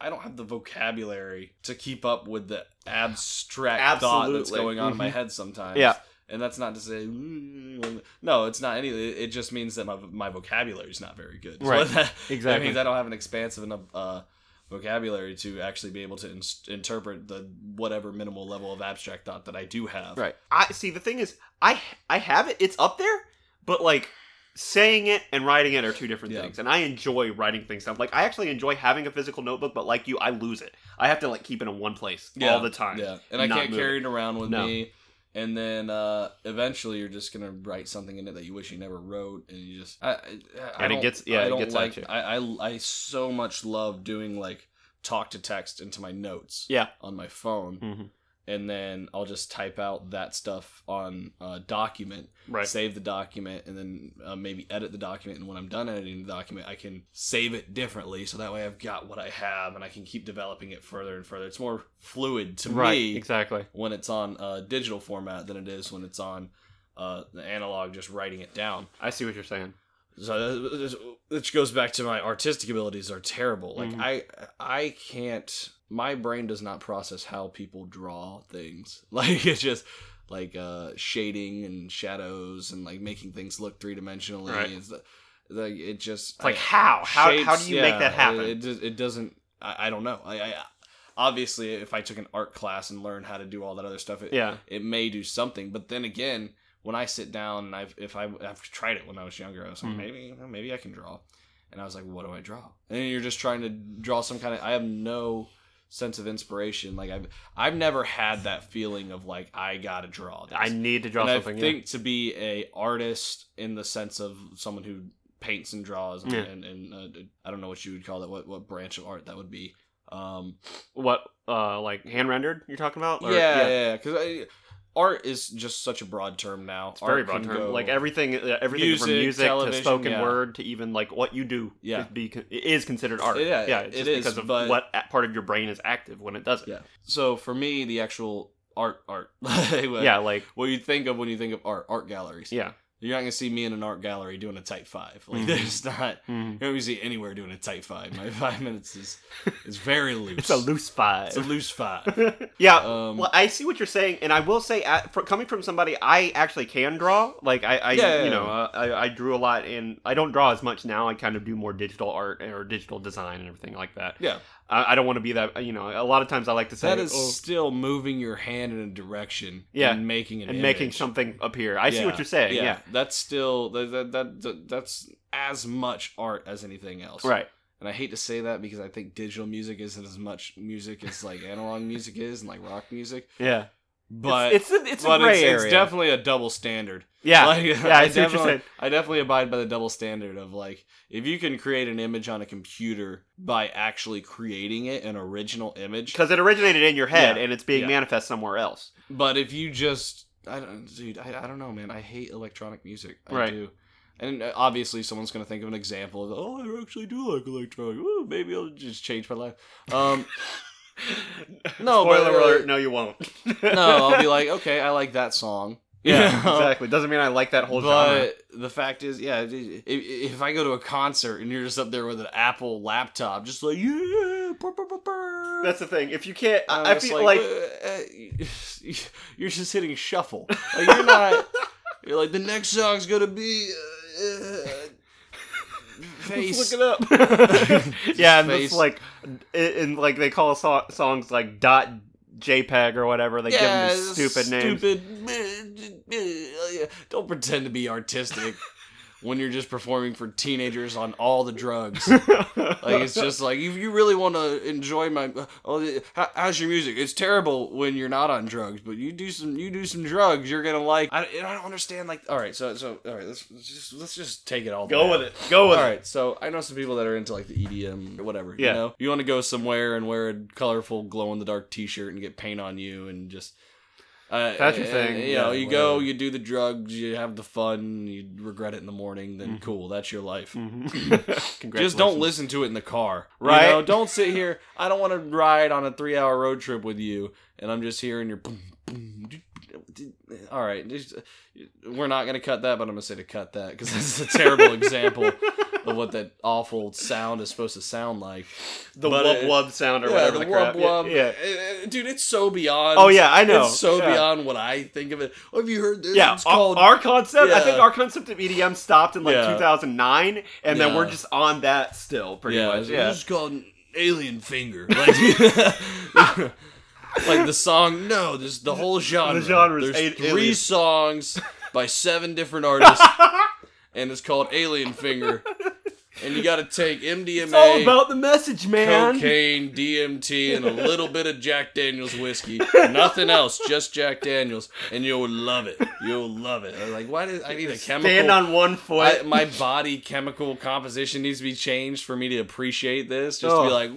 I don't have the vocabulary to keep up with the abstract thought that's going on in my Mhm. head sometimes. Yeah. And that's not to say mm, no, it's not any. It just means that my my vocabulary is not very good. So Right. that, that Exactly. means I don't have an expansive enough uh, vocabulary to actually be able to ins- interpret the whatever minimal level of abstract thought that I do have. Right. I see. The thing is, I I have it. It's up there, but like saying it and writing it are two different Yeah. things. And I enjoy writing things down. Like I actually enjoy having a physical notebook, but like you, I lose it. I have to like keep it in one place Yeah, all the time. Yeah, and I can't carry it around with No. me. And then uh, eventually, you're just gonna write something in it that you wish you never wrote, and you just I, I, I And it gets- yeah, I don't gets like. I, I I so much love doing like talk to text into my notes Yeah. on my phone Mhm. And then I'll just type out that stuff on a document, Right. save the document, and then uh, maybe edit the document. And when I'm done editing the document, I can save it differently, so that way I've got what I have, and I can keep developing it further and further. It's more fluid to right. me Exactly. when it's on uh, digital format than it is when it's on uh, the analog, just writing it down. I see what you're saying. So uh, which goes back to my artistic abilities are terrible. Like Mhm. I I can't my brain does not process how people draw things. Like it's just like uh shading and shadows and like making things look three dimensionally. Right. It's like it just It's like I- how? How, how do shapes, you make that happen? It, it, it doesn't. I, I don't know. I, I obviously if I took an art class and learned how to do all that other stuff, it, yeah. it may do something. But then again, when I sit down and I've if I, I've tried it when I was younger, I was like Mhm. maybe maybe I can draw, and I was like, what do I draw? And you're just trying to draw some kind of. I have no sense of inspiration. Like I've I've never had that feeling of like I gotta draw. This. I need to draw and something. I think to be a artist in the sense of someone who paints and draws and, Yeah. and, and uh, I don't know what you would call that. What what branch of art that would be? Um, what uh like hand rendered you're talking about? Or- yeah, yeah, because art is just such a broad term now. It's very Art broad term. go- Like everything, uh, everything from Music, music to spoken yeah. word to even like what you do. Yeah. is, be, is considered art. Yeah, yeah. It's it just is, because of but- what part of your brain is active when it does it. Yeah. So for me, the actual art, art, Yeah, like what you think of when you think of art, art galleries. yeah. You're not gonna see me in an art gallery doing a type five. Like Mhm. there's not. Mhm. You're not gonna see anywhere doing a type five. My five minutes is is very loose. It's a loose five. It's a loose five. yeah. Um, well, I see what you're saying, and I will say, at, for, coming from somebody, I actually can draw. Like I, I Yeah, you know, uh, I, I drew a lot, and I don't draw as much now. I kind of do more digital art or digital design and everything like that. yeah, I, I don't want to be that. You know, a lot of times I like to say that is oh, still moving your hand in a direction. Yeah. and making an and making something appear. I see what you're saying. Yeah. that's still that, that, that that's as much art as anything else. Right. And I hate to say that because I think digital music isn't as much music as like analog music is and like rock music. Yeah. But it's it's a, it's a gray it's, area. it's definitely a double standard. yeah. Like, yeah. I you're definitely. I definitely abide by the double standard of like if you can create an image on a computer by actually creating it an original image. Because it originated in your head Yeah. and it's being Yeah. manifest somewhere else. But if you just I don't dude, I, I don't know, man. I hate electronic music. I Right. do. And uh, obviously someone's gonna think of an example of oh I actually do like electronic. Ooh, maybe I'll just change my life. Um No, but, Spoiler uh, alert. No, you won't. no, I'll be like, okay, I like that song. yeah, exactly. Doesn't mean I like that whole genre. The fact is, yeah, if, if I go to a concert and you're just up there with an Apple laptop, just like yeah, brr, brr, brr. That's the thing. If you can't, I, I feel like, uh, uh, you're just hitting shuffle. Like you're not. You're like the next song's gonna be. Uh, uh, face. Look it up. yeah, and it's like, and, and like they call so- songs like dot JPEG or whatever. They give them these stupid names. Stupid. Don't pretend to be artistic when you're just performing for teenagers on all the drugs. Like it's just like if you really want to enjoy my oh how's your music? It's terrible when you're not on drugs, but you do some you do some drugs, you're gonna like. I, I don't understand. Like all right, so so all right, let's, let's just let's just take it all. Go with it. Go with All it. All right, so I know some people that are into like the EDM or whatever. Yeah. You know, you want to go somewhere and wear a colorful glow in the dark T-shirt and get paint on you and just. Uh, That's your uh, thing. You know, Yeah, you go, whatever. you do the drugs, you have the fun, you regret it in the morning. Then Mhm. cool, that's your life. Mhm. Just don't listen to it in the car. Right. You know, don't sit here. I don't want to ride on a three hour road trip with you and I'm just hearing your boom, boom. All right. just- we're not going to cut that, but I'm going to say to cut that because this is a terrible example of what that awful sound is supposed to sound like. the But wub it- wub sound or yeah, whatever the the, crap. wub wub. Yeah. Uh, uh, Dude, it's so beyond. Oh yeah, I know. It's so Yeah. beyond what I think of it. Oh, have you heard this? Yeah, it's our, called. our concept. I think our concept of EDM stopped in like Yeah. 2009, and then we're just on that still, pretty yeah, much. it's, Yeah, it's called Alien Finger. Like, like the song. No, this the whole genre. The genre's There's three songs by seven different artists, and it's called Alien Finger. And you got to take MDMA. it's all about the message, man. cocaine, DMT, and a little bit of Jack Daniels whiskey. Nothing else, just Jack Daniels, and you'll love it. You'll love it. I'm like, why did I need a chemical? Stand on one foot. I, my body chemical composition needs to be changed for me to appreciate this. Just to be Oh. like,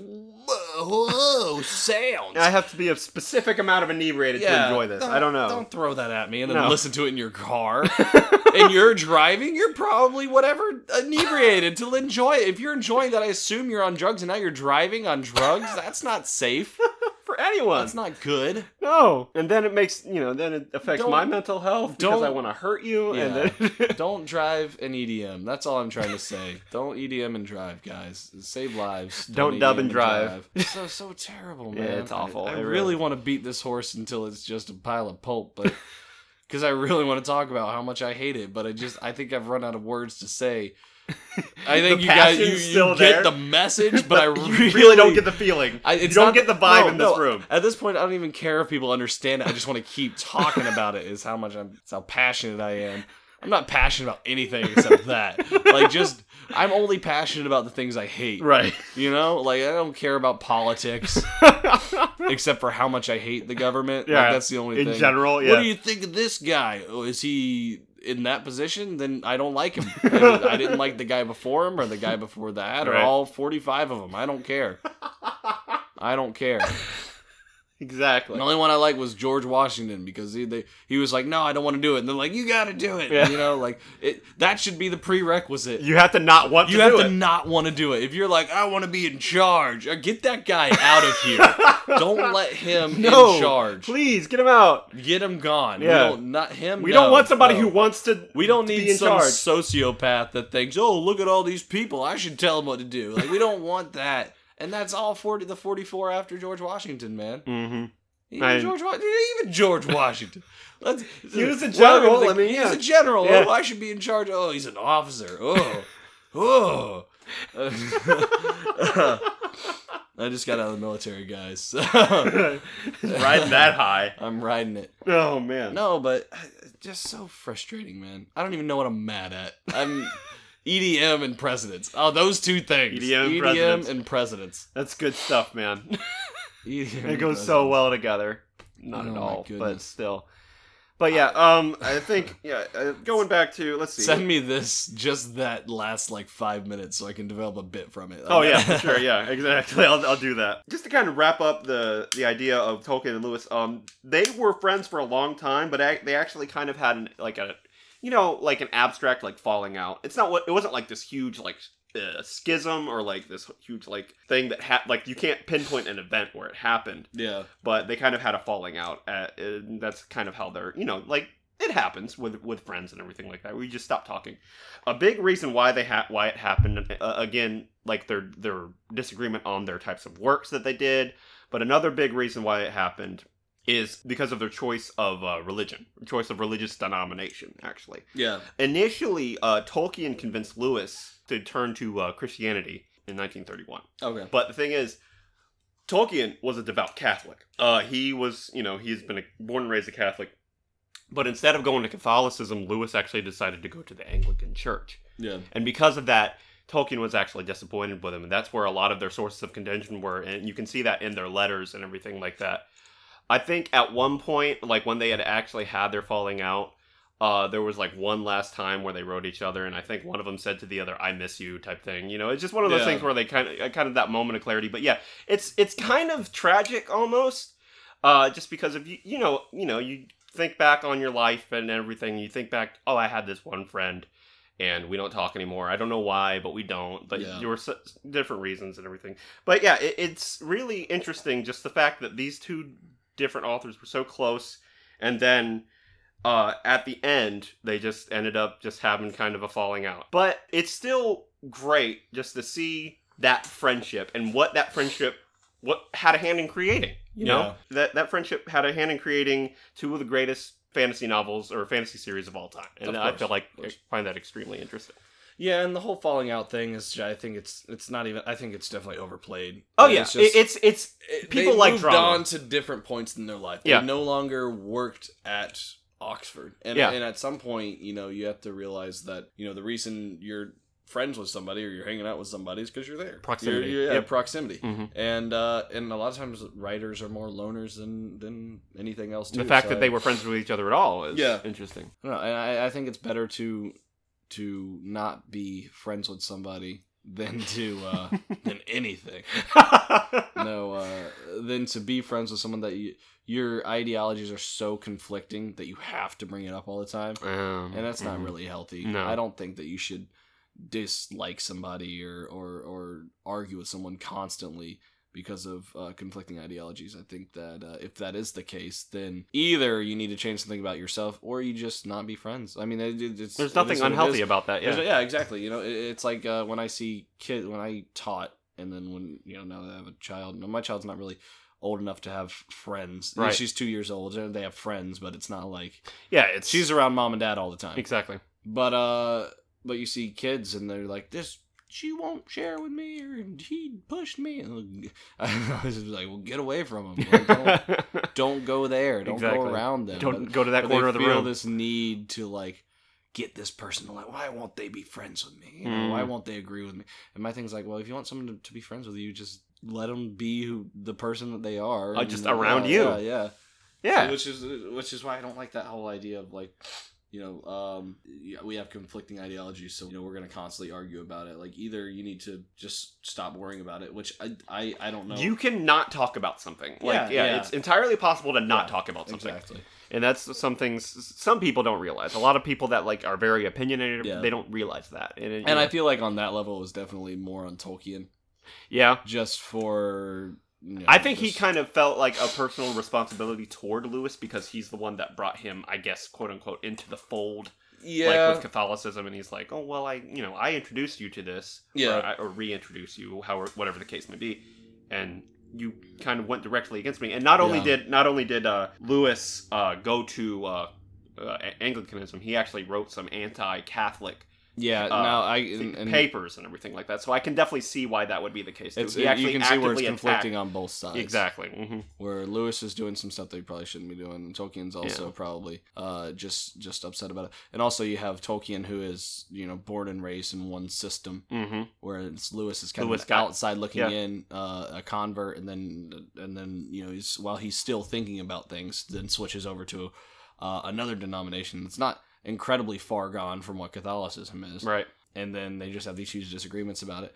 "Whoa." sounds. I have to be a specific amount of inebriated to enjoy this. I don't know. Don't throw that at me and then No. listen to it in your car. and you're driving, you're probably whatever inebriated to enjoy it. If you're enjoying that, I assume you're on drugs and now you're driving on drugs. That's not safe. For anyone. That's not good. no. And then it makes, you know, then it affects Don't- my mental health because I don't- want to hurt you. And then. Don't drive an EDM. That's all I'm trying to say. Don't EDM and drive, guys. Save lives. Don't dub and drive. So so terrible, Yeah, man. it's awful. I, I It really, really- want to beat this horse until it's just a pile of pulp, but because I really want to talk about how much I hate it, but I just I think I've run out of words to say. I think you guys you, you get there, the message, but I really, really don't get the feeling. I, you don't not- get the vibe no, in this no. room. At this point, I don't even care if people understand it. I just want to keep talking about it. Is how much I'm, it's how passionate I am. I'm not passionate about anything except that. like, just I'm only passionate about the things I hate. Right. You know, like I don't care about politics except for how much I hate the government. Yeah, like, that's the only in thing. general, yeah. What do you think of this guy? Oh, is he in that position? Then I don't like him. I, I didn't like the guy before him or the guy before that or Right. all 45 of them. I don't care. I don't care. Exactly. The only one I like was George Washington because he they, he was like, no, I don't want to do it. And they're like, you got to do it. Yeah. You know, like it. That should be the prerequisite. You have to not want You to have to it. not want to do it. If you're like, I want to be in charge, uh, get that guy out of here. don't let him no, in charge. Please get him out. Get him gone. Yeah. We don't, not him. We no, don't want somebody no. who wants to. We don't need some charge. sociopath that thinks, "Oh, look at all these people. I should tell them what to do." Like we don't want that. And that's all forty the forty four after George Washington, man. Mm-hmm. Even I- George, even George Washington. Let's, He was a general, the- I mean, he's yeah. a general. Yeah. Oh, I should be in charge. Oh, he's an officer. Oh, oh. I just got out of the military, guys. Riding that high. I'm riding it. Oh man. No, but uh, just so frustrating, man. I don't even know what I'm mad at. I'm EDM and presidents. Oh, those two things. EDM and EDM presidents. and presidents. That's good stuff, man. EDM it goes so well together. Not Oh, at all, but still. But yeah, um, I think yeah, uh, going back to let's see. Send me this, just that last like five minutes, so I can develop a bit from it. Oh yeah, for sure. Yeah, exactly. I'll, I'll do that. Just to kind of wrap up the the idea of Tolkien and Lewis. Um, they were friends for a long time, but ac- they actually kind of had an, like a, you know, like an abstract like falling out. It's not what it wasn't like this huge like uh, schism or like this huge like thing that ha- like you can't pinpoint an event where it happened, Yeah. but they kind of had a falling out. At, and that's kind of how they're you know like it happens with with friends and everything like that. We just stop talking. A big reason why they had why it happened uh, again, like their their disagreement on their types of works that they did, but another big reason why it happened is because of their choice of uh, religion, choice of religious denomination. Actually, Yeah. initially, uh, Tolkien convinced Lewis to turn to uh, Christianity in 1931. Okay. But the thing is, Tolkien was a devout Catholic. Uh, he was, you know, he's been a, born and raised a Catholic. But instead of going to Catholicism, Lewis actually decided to go to the Anglican Church. Yeah. And because of that, Tolkien was actually disappointed with him. And that's where a lot of their sources of contention were. And you can see that in their letters and everything like that. I think at one point, like when they had actually had their falling out, uh, there was like one last time where they wrote each other, and I think one of them said to the other, "I miss you" type thing. You know, it's just one of those Yeah. things where they kind of, kind of that moment of clarity. But yeah, it's it's kind of tragic almost, uh, just because of you, you know, you know, you think back on your life and everything. You think back, oh, I had this one friend, and we don't talk anymore. I don't know why, but we don't. But Yeah. there were s different reasons and everything. But yeah, it, it's really interesting just the fact that these two different authors were so close, and then uh, at the end they just ended up just having kind of a falling out. But it's still great just to see that friendship and what that friendship what had a hand in creating. You know that that friendship had a hand in creating two of the greatest fantasy novels or fantasy series of all time, and Of I course, feel like. I find that extremely interesting. Yeah, and the whole falling out thing is, I think it's it's not even. I think it's definitely overplayed. Oh yeah, it's just- it's it's it- people they like moved drama. on to different points in their life. They Yeah. no longer worked at Oxford, and Yeah. and at some point, you know, you have to realize that you know the reason you're friends with somebody or you're hanging out with somebody is because you're there. Proximity. You're, you're- yeah, Yep. proximity. Mhm. And uh, and a lot of times writers are more loners than than anything else. Too. the fact So that I- they were friends with each other at all is Yeah. interesting. I don't know, and I, I think it's better to to not be friends with somebody than to uh, than anything. No, uh, than to be friends with someone that you, your ideologies are so conflicting that you have to bring it up all the time, Um, and that's not mhm. really healthy. No. I don't think that you should dislike somebody or or or argue with someone constantly because of uh, conflicting ideologies. I think that uh, if that is the case, then either you need to change something about yourself, or you just not be friends. I mean, it, it- it's There's nothing unhealthy about that. There's- Yeah. yeah, exactly. You know, it, it's like uh, when I see kids when I taught, and then when you know now that I have a child. No, my child's not really old enough to have friends. Right. She's two years old, and they have friends, but it's not like Yeah. It's she's around mom and dad all the time. exactly. But uh, but you see kids, and they're like this. She won't share with me, or he pushed me. And I was just like, "Well, get away from him! Like, don't, don't go there. Don't Exactly. go around them. Don't But- go to that corner of the feel room. this need to like get this person to like why won't they be friends with me you know Mm. why won't they agree with me and my thing's like well if you want someone to, to be friends with you just let them be who the person that they are Uh, and, just uh, around yeah, you. yeah, yeah Yeah. which is which is why i don't like that whole idea of like you know um we have conflicting ideologies so you know we're going to constantly argue about it like either you need to just stop worrying about it which i i, I don't know You cannot talk about something. Like, Yeah, yeah, yeah. it's entirely possible to not Yeah, talk about something. exactly And that's some things some people don't realize. A lot of people that like are very opinionated, Yeah. they don't realize that. And, it- and i feel like on that level it was definitely more on tolkien yeah, just for know, I think he kind of felt like a personal responsibility toward Lewis because he's the one that brought him, I guess, quote unquote, into the fold, yeah like with Catholicism. And he's like, "Oh well, I, you know, I introduced you to this, Yeah. or, I- or reintroduce you, however, whatever the case may be, and you kind of went directly against me." And not only Yeah. did not only did uh, Lewis uh, go to uh, uh, Anglicanism, he actually wrote some anti-Catholic yeah uh, now i and, and papers and everything like that. So I can definitely see why that would be the case. It's He you can see where it's conflicting attacked- on both sides Exactly. hmm where lewis is doing some stuff that he probably shouldn't be doing and tolkien's also Yeah. probably uh just just upset about it and also you have tolkien who is you know born and raised in one system hmm whereas lewis is kind Lewis of got- outside looking yeah. in uh, a convert and then and then you know he's while he's still thinking about things then switches over to uh, another denomination It's not incredibly far gone from what catholicism is Right. and then they just have these huge disagreements about it.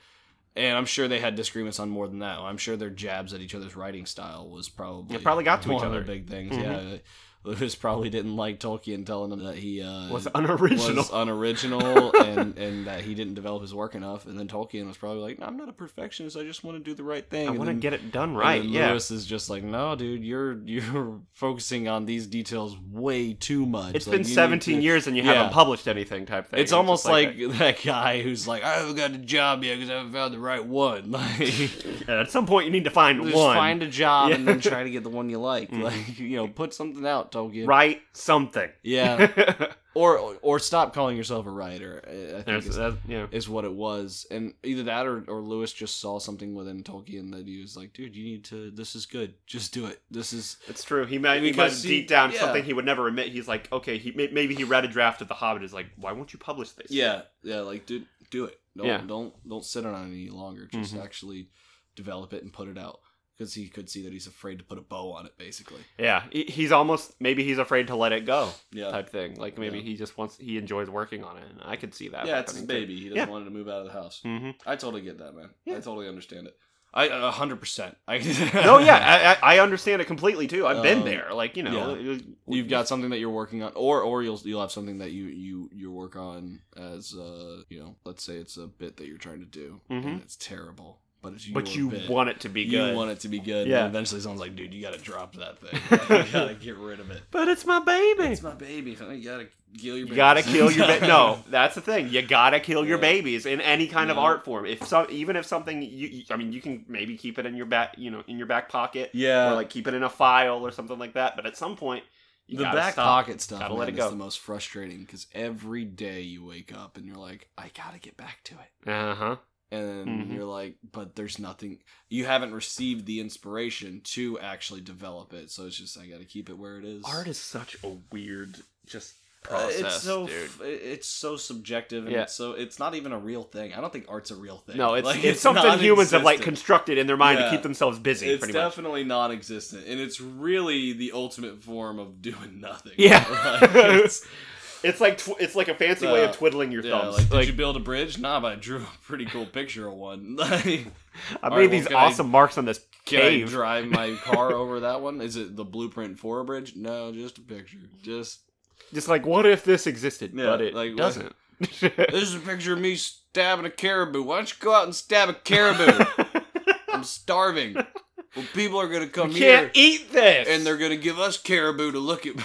And I'm sure they had disagreements on more than that. I'm sure their jabs at each other's writing style was probably It probably got to one each of other. the big things. Mhm. Yeah, Lewis probably didn't like Tolkien telling him that he uh, Was unoriginal. was unoriginal and and that he didn't develop his work enough. And then Tolkien was probably like, no, "I'm not a perfectionist. I just want to do the right thing." I want to get it done right. Yeah. Lewis is just like, "No, dude, you're you're focusing on these details way too much." It's Like, been you need 17 to- years and you Yeah. haven't published anything type thing. it's almost like, a- that guy who's like, I haven't got a job yet because I haven't found the right one. Like, Yeah, at some point you need to find just one. find a job and then try to get the one you like. Mhm. Like, you know, put something out, Write something. Yeah. or or stop calling yourself a writer. I think is, that- yeah. is what it was, and either that or, or Lewis just saw something within Tolkien that he was like, dude, you need to. This is good. Just do it. This is. It's true. He might, he might deep down yeah. something he would never admit. He's like, okay, he maybe he read a draft of The Hobbit. Is like, why won't you publish this? Yeah, yeah. Like, dude, do it. Don't Yeah. don't don't sit on it any longer. Just Mhm. actually develop it and put it out. Because he could see that he's afraid to put a bow on it, basically. Yeah. He's almost maybe he's afraid to let it go Yeah. type thing. Like maybe Yeah. he just wants he enjoys working on it. And I could see that. yeah, it's his happening, too. baby. He doesn't Yeah. want to move out of the house. Mhm. I totally get that, man. I totally understand it. I a hundred percent. I no, yeah, I, I understand it completely too. I've been Um, there. Like you know, You've got something that you're working on, or or you'll you'll have something that you you you work on as uh you know, let's say it's a bit that you're trying to do, Mhm. and it's terrible, but it's but you bit. want it to be good. you want it to be good. Yeah. and eventually someone's like, dude, you got to drop that thing. you got to get rid of it. but it's my baby. It's my baby. huh? You gotta kill your. Baby. You gotta kill your ba- no. That's the thing. You gotta kill your Yeah. babies in any kind of art form. If so, even if something you, you- I mean, you can maybe keep it in your back, you know, in your back pocket, yeah. or like keep it in a file or something like that. But at some point, you the back stop. pocket stuff Gotta man, let it is go. the most frustrating because every day you wake up and you're like, I gotta get back to it. Uh huh. And Mhm. you're like but there's nothing you haven't received the inspiration to actually develop it so it's just i gotta keep it where it is Art is such a weird, just Uh, process, it's so dude. it's so subjective and Yeah. it's so it's not even a real thing i don't think art's a real thing No, it's Like, it's, something humans have like constructed in their mind Yeah. to keep themselves busy. it's pretty much. definitely non-existent and it's really the ultimate form of doing nothing Yeah. Like, it's, It's like tw- it's like a fancy way of Uh, twiddling your Yeah, thumbs. like, did Like, you build a bridge? Nah, but I drew a pretty cool picture of one. I made Alright, well, these can I- awesome marks on this can I cave. drive my car over that one? Is it the blueprint for a bridge? No, just a picture. Just Just like, what if this existed, Yeah, but it like, doesn't. this is a picture of me stabbing a caribou. Why don't you go out and stab a caribou? I'm starving. Well, people are gonna come you here can't eat this, and they're gonna give us caribou to look at.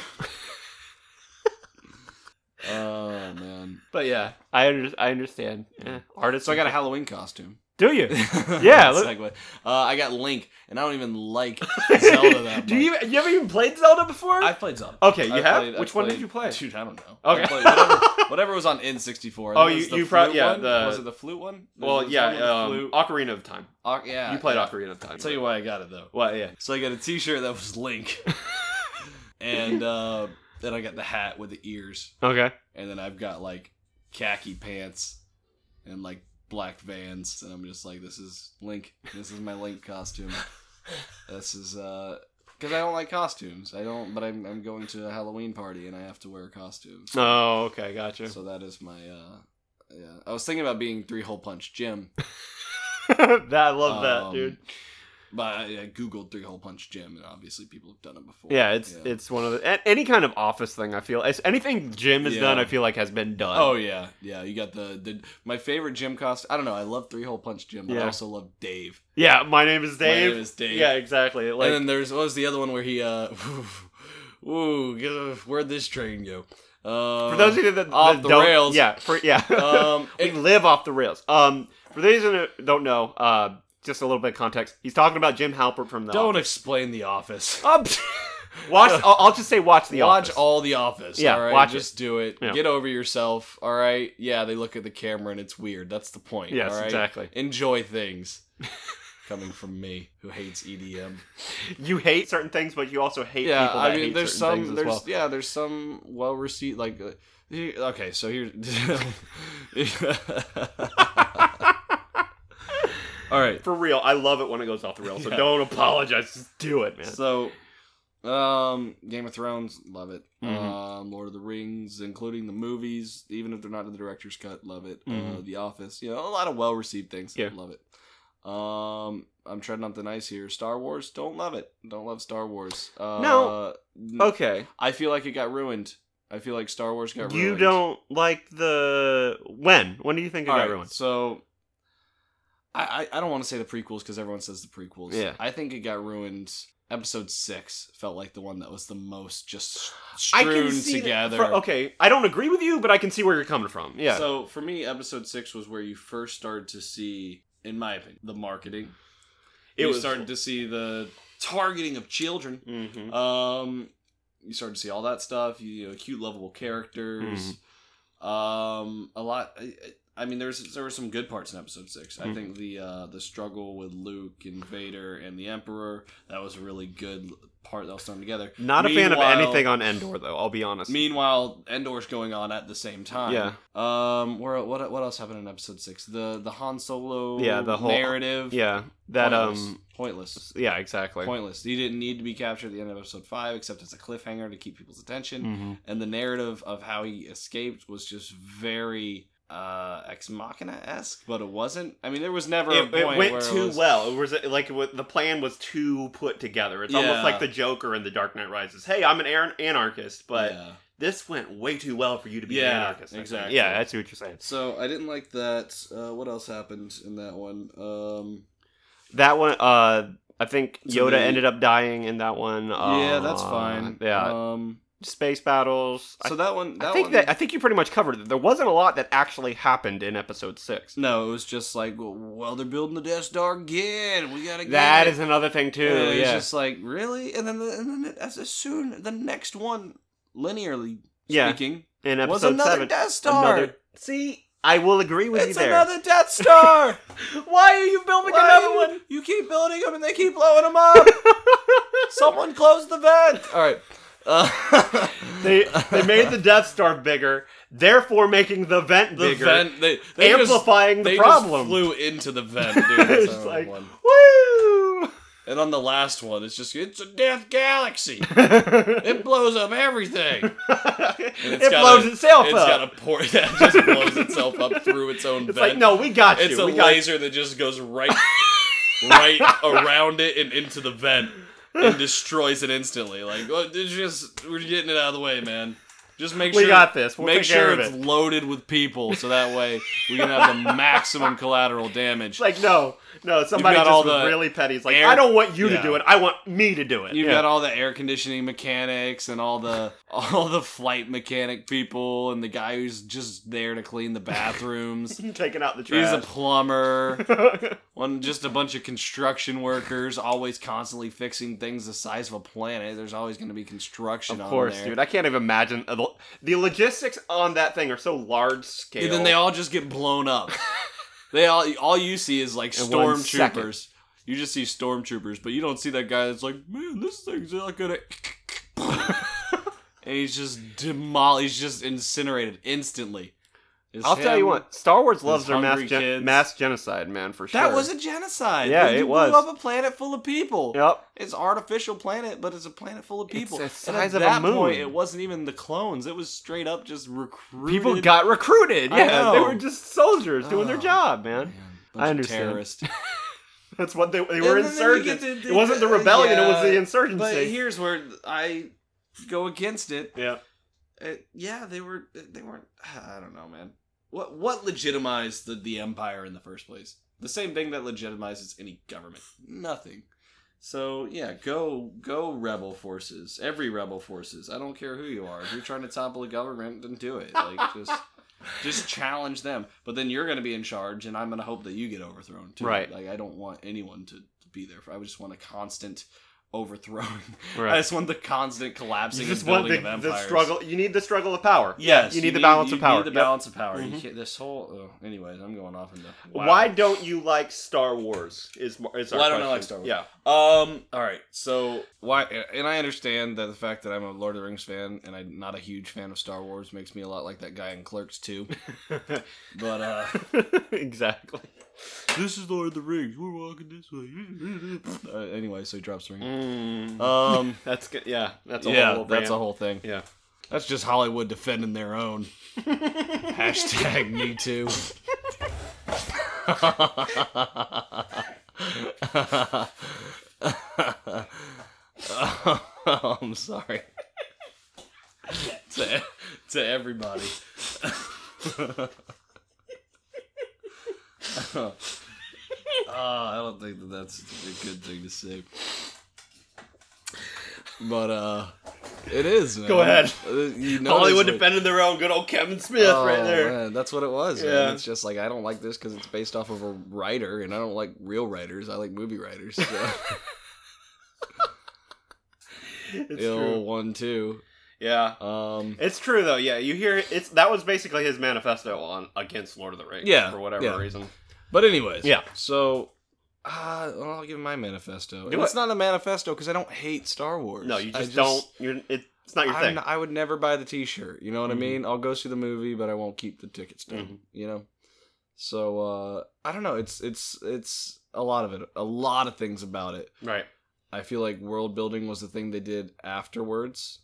oh man! But yeah, I under- I understand. Eh, artists. So I got a Halloween costume. Do you? yeah. look- Segue. Uh, I got Link, and I don't even like Zelda that much. Do you? You ever even played Zelda before? I played Zelda. Okay, you I have? played- Which one did played- you play? Dude, I don't know. Okay. I played whatever, whatever was on N64. Oh, you- was the you prob- flute yeah, one? the- was it the flute one? well, yeah. the one with the Um, flute? Ocarina of Time. Oc- yeah. You played yeah. Ocarina of Time. I'll tell you why I got it though. What? Yeah. So I got a T-shirt that was Link, and uh, then I got the hat with the ears, Okay. and then I've got like khaki pants and like black Vans, and I'm just like, this is Link. This is my Link costume. This is uh, because I don't like costumes. I don't, but I'm I'm going to a Halloween party and I have to wear costumes. Oh, okay, gotcha. So that is my uh, yeah. I was thinking about being three hole punch Jim, that I love that, Um, dude. But I, I googled three hole punch Jim, and obviously people have done it before. Yeah, it's it's one of the any kind of office thing. I feel anything Jim has Yeah. done. I feel like has been done. Oh yeah, yeah. You got the the my favorite Jim cost. I don't know. I love Three Hole Punch Jim, but I also love Dave. yeah. My name is Dave. My name is Dave. Yeah, exactly. Like and then there's what was the other one where he uh, ooh, where'd this train go? Uh, for those of you that, off that the don't, rails. yeah, for, yeah. um, we it- live off the rails. Um, for those who don't know, uh, just a little bit of context. He's talking about Jim Halpert from the. don't Office. explain The Office. Watch. I'll, I'll just say watch the Watch Office. all The Office. Yeah, all right? watch just do it. Yeah. Get over yourself. All right. Yeah, they look at the camera and it's weird. That's the point. Yes, all right? exactly. Enjoy things. Coming from me, who hates EDM. You hate certain things, but you also hate yeah, people that I mean, hate there's some, there's well. yeah, there's some well received like. Uh, okay, so here. All right, For real, I love it when it goes off the rails. So Yeah. don't apologize. Just do it, man. so um, Game of Thrones, love it. Mhm. Um, Lord of the Rings, including the movies, even if they're not in the director's cut, love it. Uh, Mhm. the Office, you know, a lot of well received things. Yeah. love it. Um, I'm treading on the ice here. Star Wars, don't love it. Don't love Star Wars. Uh, No. Okay. I feel like it got ruined. I feel like Star Wars got ruined. You don't like the when? When do you think it All got right, ruined? So, I, I I don't want to say the prequels because everyone says the prequels. Yeah. I think it got ruined. Episode six felt like the one that was the most just strewn can that- together. for- okay, I don't agree with you, but I can see where you're coming from. Yeah. So for me, episode six was where you first started to see, in my opinion, the marketing. it you was starting to see the targeting of children. Mhm. Um, you started to see all that stuff. You, you know, cute, lovable characters. Mm-hmm. Um, a lot. I mean, there's there were some good parts in episode 6 I Mhm. think the uh, the struggle with Luke and Vader and the Emperor that was a really good part that was thrown together. Not a fan of anything on Endor, though. I'll be honest. Meanwhile, Endor's going on at the same time. Yeah. Um. Where what what else happened in episode six? The the Han Solo. Yeah, the whole- narrative. yeah, that Pointless. um, pointless. yeah, exactly. Pointless. He didn't need to be captured at the end of episode five, except as a cliffhanger to keep people's attention. Mhm. and the narrative of how he escaped was just very uh ex machina esque, but it wasn't. I mean, there was never a It, point it went where too it was, well. It was like it wa- the plan was too put together. It's almost like the Joker in The Dark Knight Rises. Hey, I'm an an- anarchist, but Yeah. this went way too well for you to be Yeah, an anarchist. Exactly. Yeah, I see what you're saying. So I didn't like that. Uh, what else happened in that one? Um, That one, uh, I think Yoda the- ended up dying in that one. Uh, yeah, that's Uh, fine. Yeah, Um, space battles. so I, that one. That I think one, that I think you pretty much covered it. There wasn't a lot that actually happened in episode six. No, it was just like, well, they're building the Death Star again. We gotta. Get That it. is another thing too. And it's yeah, just like really, and then the, and then as soon the next one, linearly Yeah. speaking, in was episode another seven. Death Star. Another. See, I will agree with you there. It's another Death Star. Why are you building Why another one? You keep building them and they keep blowing them up. Someone close the vent. All right. Uh, They they made the Death Star bigger, therefore making the vent the bigger, vent. They, they amplifying just, the they problem. Just flew into the vent. Dude. It's like one. woo. And on the last one, it's just it's a death galaxy. It blows up everything. it blows a- itself It's up. got a port that just blows itself up through its own it's vent. like, no, we got you. it's a we got laser that just goes right, right around it and into the vent and destroys it instantly. Like, well, it's just we're getting it out of the way, man. Just make We sure got this. We'll make sure it's it. loaded with people, so that way we can have the maximum collateral damage. Like, no, no, somebody got just all was the really petty. It's like, air- I don't want you Yeah. to do it. I want me to do it. You've Yeah. got all the air conditioning mechanics and all the all the flight mechanic people and the guy who's just there to clean the bathrooms. taking out the trash. He's a trash. plumber. One just a bunch of construction workers, always constantly fixing things the size of a planet. There's always going to be construction of on course, there. dude. I can't even imagine the, the logistics on that thing are so large scale. and then they all just get blown up. They all all you see is like In one second. stormtroopers. You just see stormtroopers, but you don't see that guy that's like, man, this thing's not gonna. and he's just demolished, he's just incinerated instantly. It's I'll tell you what, Star Wars loves their mass, gen- mass genocide, man, for sure. That was a genocide. Yeah, You it blew up a planet full of people. Yep. It's artificial planet, but it's a planet full of It's people. the and at of a that moon. point, it wasn't even the clones. It was straight up just recruited. People got recruited. I Yeah, they were just soldiers doing their Oh, job, man. Man, bunch I of understand. terrorists. That's what they, they were then insurgents. get to- it wasn't the rebellion; it was the insurgency. But here's where I go against it. yeah. Uh, yeah, they were. They weren't. I don't know, man. What what legitimized the the empire in the first place? The same thing that legitimizes any government. Nothing. So yeah, go go rebel forces. Every rebel forces. I don't care who you are. If you're trying to topple a government, then do it. Like just just challenge them. But then you're going to be in charge, and I'm going to hope that you get overthrown too. Right. Like I don't want anyone to, to be there. I just want a constant overthrowing. I Right. just want the constant collapsing just and want building the, of the struggle. You need the struggle of power. Yes, You need the balance of power. you. Need the Yep. balance of power. Mhm. can't, this whole. Oh, anyways, I'm going off into. wow. Why don't you like Star Wars? Is is our Why don't I like Star Wars? Yeah. Um. All right. So why? And I understand that the fact that I'm a Lord of the Rings fan and I'm not a huge fan of Star Wars makes me a lot like that guy in Clerks II. But uh, exactly. This is Lord of the Rings. We're walking this way. uh, anyway, so he drops the ring. Mm. Um. that's good. Yeah, that's a yeah, whole. that's a whole thing. Yeah. That's just Hollywood defending their own. Hashtag me too. I'm sorry. to, to everybody. Uh, I don't think that that's a good thing to say. But uh, it is. Man. Go ahead. Uh, you notice, Hollywood like- defending their own. Good old Kevin Smith right Oh, there. man, that's what it was. Yeah. Man. It's just like I don't like this because it's based off of a writer, and I don't like real writers. I like movie writers. So. It's Ill true. one two. Yeah. Um, It's true though. Yeah, you hear it's that was basically his manifesto on against Lord of the Rings. Yeah, For whatever yeah. reason. But anyways, Yeah. So, uh, well, I'll give my manifesto. Do And it's not a manifesto because I don't hate Star Wars. No, you I just, don't. You're. It, it's not your I'm thing. not- I would never buy the T-shirt. You know what Mhm. I mean? I'll go see the movie, but I won't keep the ticket stub. Mhm. You know. So uh, I don't know. It's it's it's a lot of it. A lot of things about it. right. I feel like world building was the thing they did afterwards.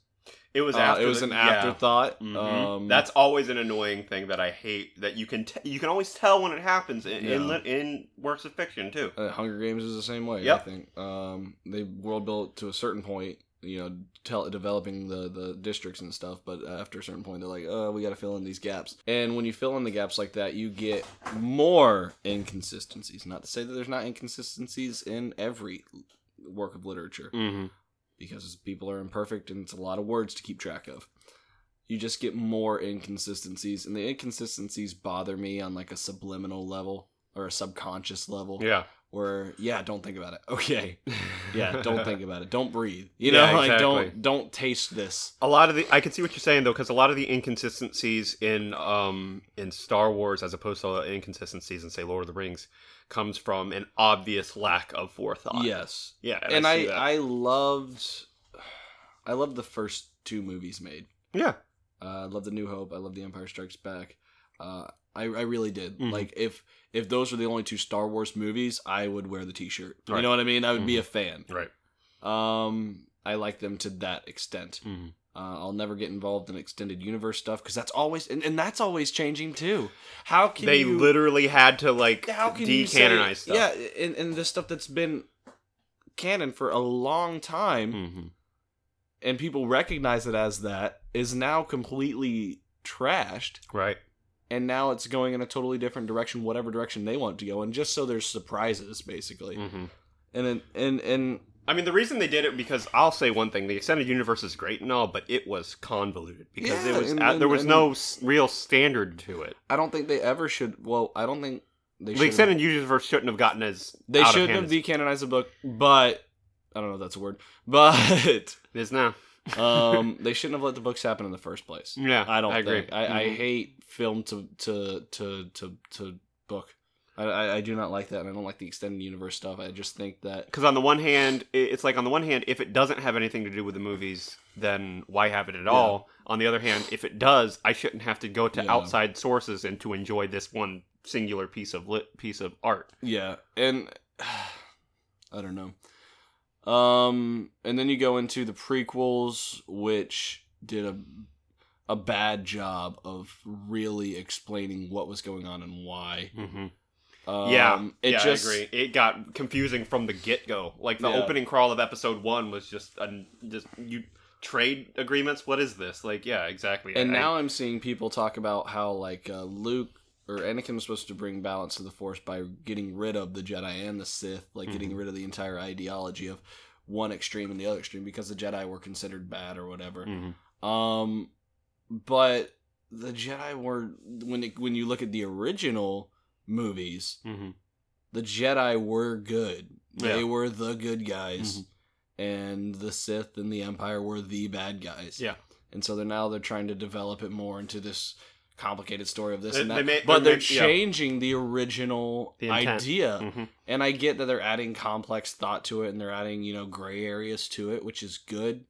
It was Uh, after. it was the- an yeah. afterthought. Mhm. Um, That's always an annoying thing that I hate. That you can t- you can always tell when it happens in in, Yeah. lit- in works of fiction too. uh, Hunger Games is the same way. Yep. I think um, they world built to a certain point. You know, tell developing the the districts and stuff. But after a certain point, they're like, "Oh, we got to fill in these gaps." And when you fill in the gaps like that, you get more inconsistencies. Not to say that there's not inconsistencies in every work of literature. Mm-hmm. Because people are imperfect and it's a lot of words to keep track of. You just get more inconsistencies, and the inconsistencies bother me on like a subliminal level or a subconscious level. Yeah. Where yeah, don't think about it. Okay, yeah, don't think about it. Don't breathe. You Yeah, know, like exactly. don't don't taste this. a lot of the I can see what you're saying though, because a lot of the inconsistencies in um in Star Wars, as opposed to the inconsistencies in say Lord of the Rings, comes from an obvious lack of forethought. Yes, Yeah. and I see that. I loved I loved the first two movies made. yeah. Uh, I love the New Hope. I love the Empire Strikes Back. Uh, I I really did. Mhm. Like if if those were the only two Star Wars movies, I would wear the T-shirt. You know what I mean? I would be Mhm. a fan. Right. Um, I like them to that extent. hmm Uh, I'll never get involved in extended universe stuff because that's always and, and that's always changing too. How can They you, literally had to like how can you say, stuff. Yeah, and, and the stuff that's been canon for a long time hmm and people recognize it as that is now completely trashed Right. and now it's going in a totally different direction whatever direction they want to go and just so there's surprises basically hmm and then and and I mean, the reason they did it because I'll say one thing: the extended universe is great and all, but it was convoluted because Yeah, it was and- there was and- no s- real standard to it. i don't think they ever should well i don't think they The extended universe shouldn't have gotten as they shouldn't have decanonized the book but i don't know if that's a word but it is now. um they shouldn't have let the books happen in the first place Yeah, i don't I agree. think. I, I Mhm. hate film to to to to to book I, I do not like that and i don't like the extended universe stuff i just think that Because on the one hand, it's like on the one hand, if it doesn't have anything to do with the movies, then why have it at Yeah. all? On the other hand, if it does, I shouldn't have to go to Yeah. outside sources and to enjoy this one singular piece of lit piece of art. Yeah, and I don't know. Um, and then you go into the prequels, which did a a bad job of really explaining what was going on and why. Mm-hmm. Um, yeah, it yeah, just I agree. It got confusing from the get go. Like the Yeah. opening crawl of episode one was just a, just you trade agreements. What is this? Like, yeah, exactly. and I- now I'm seeing people talk about how like uh, Luke or Anakin was supposed to bring balance to the Force by getting rid of the Jedi and the Sith, like getting Mhm. rid of the entire ideology of one extreme and the other extreme because the Jedi were considered bad or whatever. Mhm. Um, but the Jedi were when it, when you look at the original movies, Mhm. the Jedi were good. They Yeah. were the good guys, Mhm. and the Sith and the Empire were the bad guys. Yeah. and so they're now they're trying to develop it more into this complicated story of this They- and they that. made- but they they're made- yeah. changing the original The idea, Mhm. and I get that they're adding complex thought to it, and they're adding you know gray areas to it, which is good.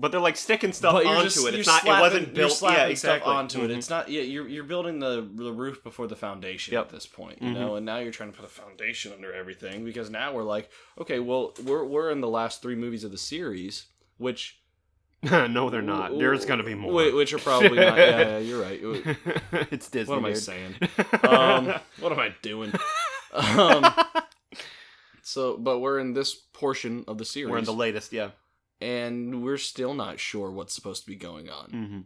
But they're like sticking stuff but onto just, it. It's not. slapping, it wasn't built. Yeah, exactly. stuff onto it. Mhm. It's not. Yeah, you're you're building the the roof before the foundation Yep. at this point. You Mhm. know, and now you're trying to put a foundation under everything because now we're like, okay, well, we're we're in the last three movies of the series, which no, they're not. There's gonna be more. whi- which are probably not. Yeah, yeah, you're right. it's Disney. What am I saying? Um, what am I doing? Um, so, but we're in this portion of the series, We're in the latest. Yeah. And we're still not sure what's supposed to be going on. Mm-hmm.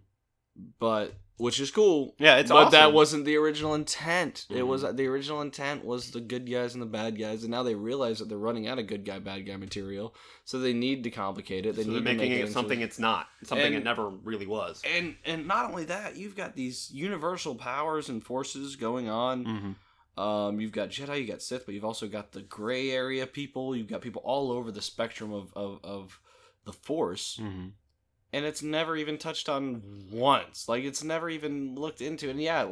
But which is cool. Yeah, it's but awesome. that wasn't the original intent. It Mhm. was the original intent was the good guys and the bad guys, and now they realize that they're running out of good guy bad guy material, so they need to complicate it. They so need they're to making make it into- something it's not. Something it never really was. And and not only that, you've got these universal powers and forces going on. Mm-hmm. Um, you've got Jedi, you got Sith, but you've also got the gray area people. You've got people all over the spectrum of of, of the Force, Mm-hmm. and it's never even touched on once. Like it's never even looked into. And yeah,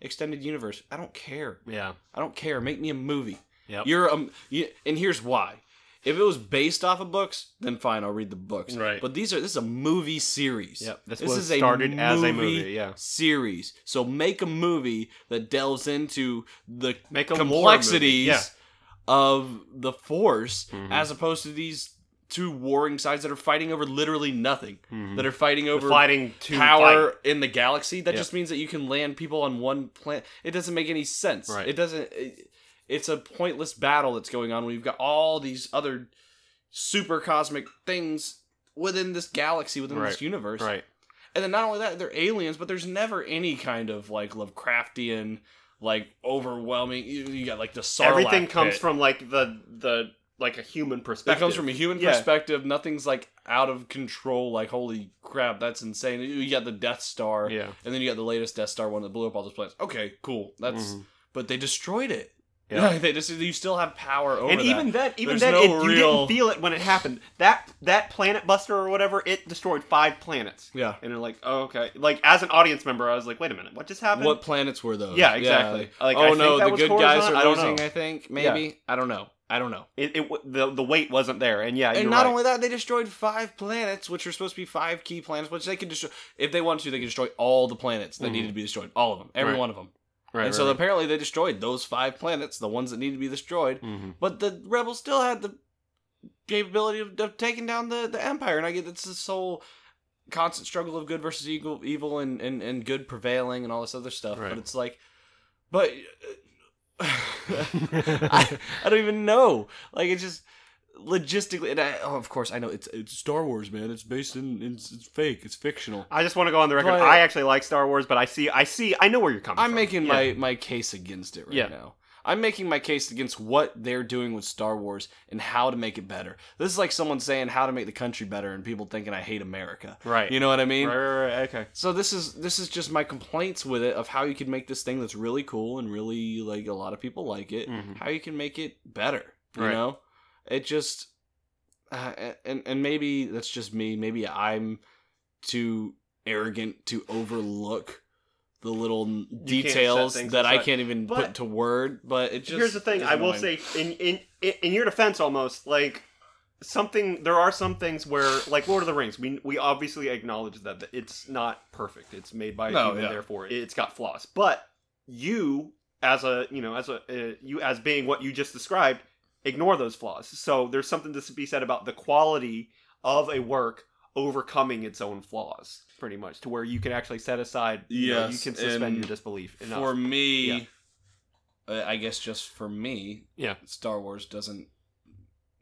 extended universe. I don't care. Yeah. I don't care. Make me a movie. Yep. You're um, you, and here's why. If it was based off of books, then fine, I'll read the books. Right. But these are this is a movie series. Yep. This, This was is a started as a movie. Yeah. Series. So make a movie that delves into the Make a complexities yeah. of the Force, Mhm. as opposed to these two warring sides that are fighting over literally nothing. Mhm. That are fighting They're over fighting to power fight. in the galaxy. That Yeah. just means that you can land people on one planet. It doesn't make any sense. Right. It doesn't. It, it's a pointless battle that's going on when you've got all these other super cosmic things within this galaxy, within Right. this universe. Right. And then not only that, they're aliens, but there's never any kind of like Lovecraftian, like overwhelming. You, you got like the Sarlacc Everything comes pit. from like the the like a human perspective. that comes from a human Yeah. perspective. Nothing's like out of control. Like holy crap, that's insane. You got the Death Star, Yeah. and then you got the latest Death Star one that blew up all those planets. Okay, cool. That's Mhm. but they destroyed it. Yeah. they just you still have power over it. and that. even then, even There's then, no it, you didn't feel it when it happened. That that planet buster or whatever, it destroyed five planets. yeah. And you're like, oh, okay. Like as an audience member, I was like, wait a minute, what just happened? What planets were those? Yeah, exactly. Like, I oh think no, that the good guys are losing. know. I think maybe. I don't know. I don't know. It, it the the weight wasn't there, and yeah, and not right. only that, they destroyed five planets, which are supposed to be five key planets, which they could destroy if they wanted to. They could destroy all the planets that Mhm. needed to be destroyed, all of them, every Right. one of them. right, and so apparently they destroyed those five planets, the ones that needed to be destroyed. hmm But the rebels still had the capability of, of taking down the, the empire, and I get it's this whole constant struggle of good versus evil, evil and, and, and good prevailing and all this other stuff. Right. But it's like, but I, I don't even know. Like it's just logistically, and I, oh, of course I know it's it's Star Wars, man. It's based in it's, it's fake. It's fictional. I just want to go on the record. But- I actually like Star Wars, but I see, I see, I know where you're coming from. I'm from. making Yeah. my my case against it right Yeah. now. I'm making my case against what they're doing with Star Wars and how to make it better. This is like someone saying how to make the country better and people thinking I hate America. right. You know what I mean? right, right, right, okay. So this is this is just my complaints with it of how you can make this thing that's really cool and really like a lot of people like it. Mhm. How you can make it better. You Right. know, it just uh, and and maybe that's just me. Maybe I'm too arrogant to overlook the little details that I can't even But- put to word. But it just Here's the thing. I will annoying. say, in, in in in your defense, almost like something. There are some things where, like Lord of the Rings, we we obviously acknowledge that it's not perfect. It's made by a No, human, yeah. therefore it's got flaws. But you, as a you know, as a uh, you as being what you just described, ignore those flaws. So there's something to be said about the quality of a work overcoming its own flaws pretty much to where you can actually set aside you know, you can suspend your disbelief enough. For me, Yeah. uh, I guess just for me, Yeah. Star Wars doesn't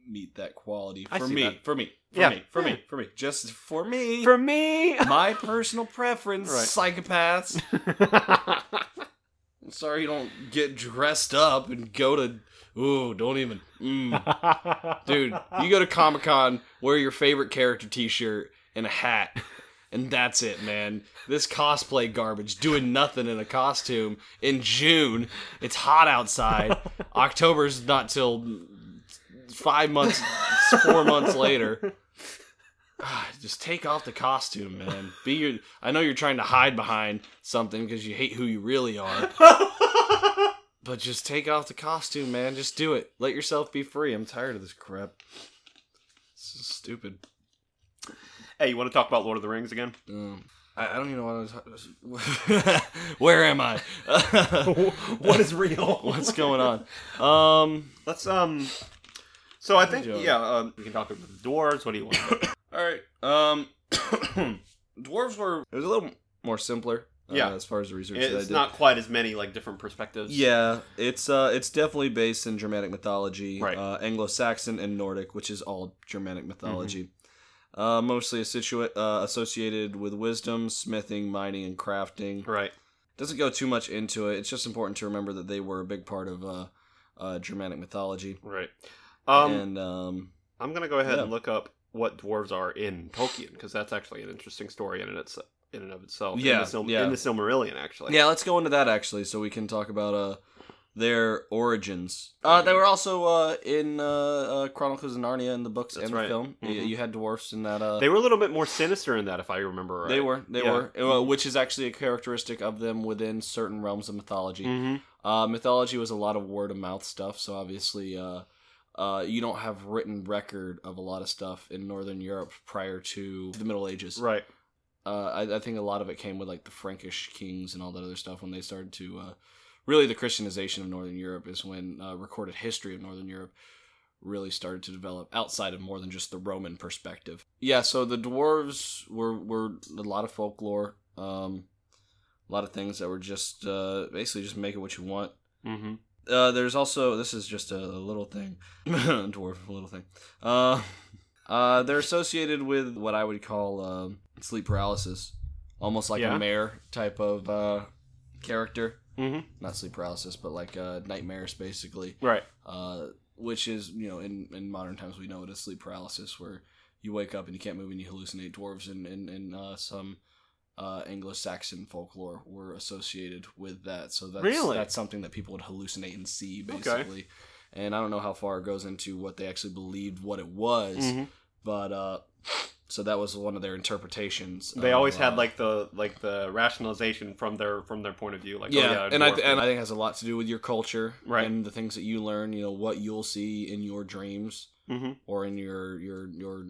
meet that quality. For me, that. for me, for Yeah. me, for Yeah. me, for me, just for me. for me my personal preference, Right. psychopaths. I'm sorry you don't get dressed up and go to. Ooh, don't even. Mm. Dude, you go to Comic Con, wear your favorite character t shirt and a hat, and that's it, man. This cosplay garbage, doing nothing in a costume in June. It's hot outside. October's not till five months, four months later. Ah, Just take off the costume, man. Be your. I know you're trying to hide behind something because you hate who you really are. But just take off the costume, man. Just do it. Let yourself be free. I'm tired of this crap. This is stupid. hey, you want to talk about Lord of the Rings again? Um, I, I don't even know what I was. Where am I? what is real? What's going on? Um. Let's um. So I think yeah, um, we can talk about the dwarves. What do you want? All right. Um. dwarves were. It was a little more simpler. uh, Yeah. as far as the research that I it's did. not quite as many like different perspectives. Yeah, it's uh, it's definitely based in Germanic mythology, Right. uh, Anglo-Saxon and Nordic, which is all Germanic mythology. Mm-hmm. Uh, mostly situa- uh, associated with wisdom, smithing, mining, and crafting. Right. Doesn't go too much into it. It's just important to remember that they were a big part of uh, uh, Germanic mythology. Right. Um, and um, I'm gonna go ahead yeah. and look up what dwarves are in Tolkien because that's actually an interesting story in and it's in and of itself. Yeah, In the, Sil- yeah. in the Silmarillion, actually. yeah, let's go into that actually, so we can talk about uh, their origins. Uh, they were also uh, in uh, uh, Chronicles of Narnia in the books That's and right. the film. You, Mhm. you had dwarfs in that. Uh, They were a little bit more sinister in that, if I remember right. They were, they Yeah. were, uh, which is actually a characteristic of them within certain realms of mythology. Mm-hmm. Uh, mythology was a lot of word of mouth stuff, so obviously, uh, you don't have written record of a lot of stuff in Northern Europe prior to the Middle Ages. Right. Uh, I, I think a lot of it came with like the Frankish kings and all that other stuff when they started to. Uh, really, the Christianization of Northern Europe is when uh, recorded history of Northern Europe really started to develop outside of more than just the Roman perspective. Yeah, so the dwarves were were a lot of folklore, um, a lot of things that were just uh, basically just make it what you want. Mm-hmm. Uh, there's also this is just a, little thing, dwarf little thing. Uh, uh, they're associated with what I would call um, sleep paralysis, almost like Yeah. a mare type of uh, character. Mm-hmm. Not sleep paralysis, but like uh, nightmares, basically. Right. Uh, which is you know in, in modern times we know it as sleep paralysis, where you wake up and you can't move and you hallucinate dwarves and and, and uh, some uh, Anglo-Saxon folklore were associated with that. So that's Really? that's something that people would hallucinate and see Okay. basically. And I don't know how far it goes into what they actually believed what it was, Mhm. but uh, so that was one of their interpretations. They of, always had uh, like the like the rationalization from their from their point of view. Like, oh, yeah, yeah, and I th- and I think it has a lot to do with your culture Right. and the things that you learn. You know what you'll see in your dreams Mhm. or in your your your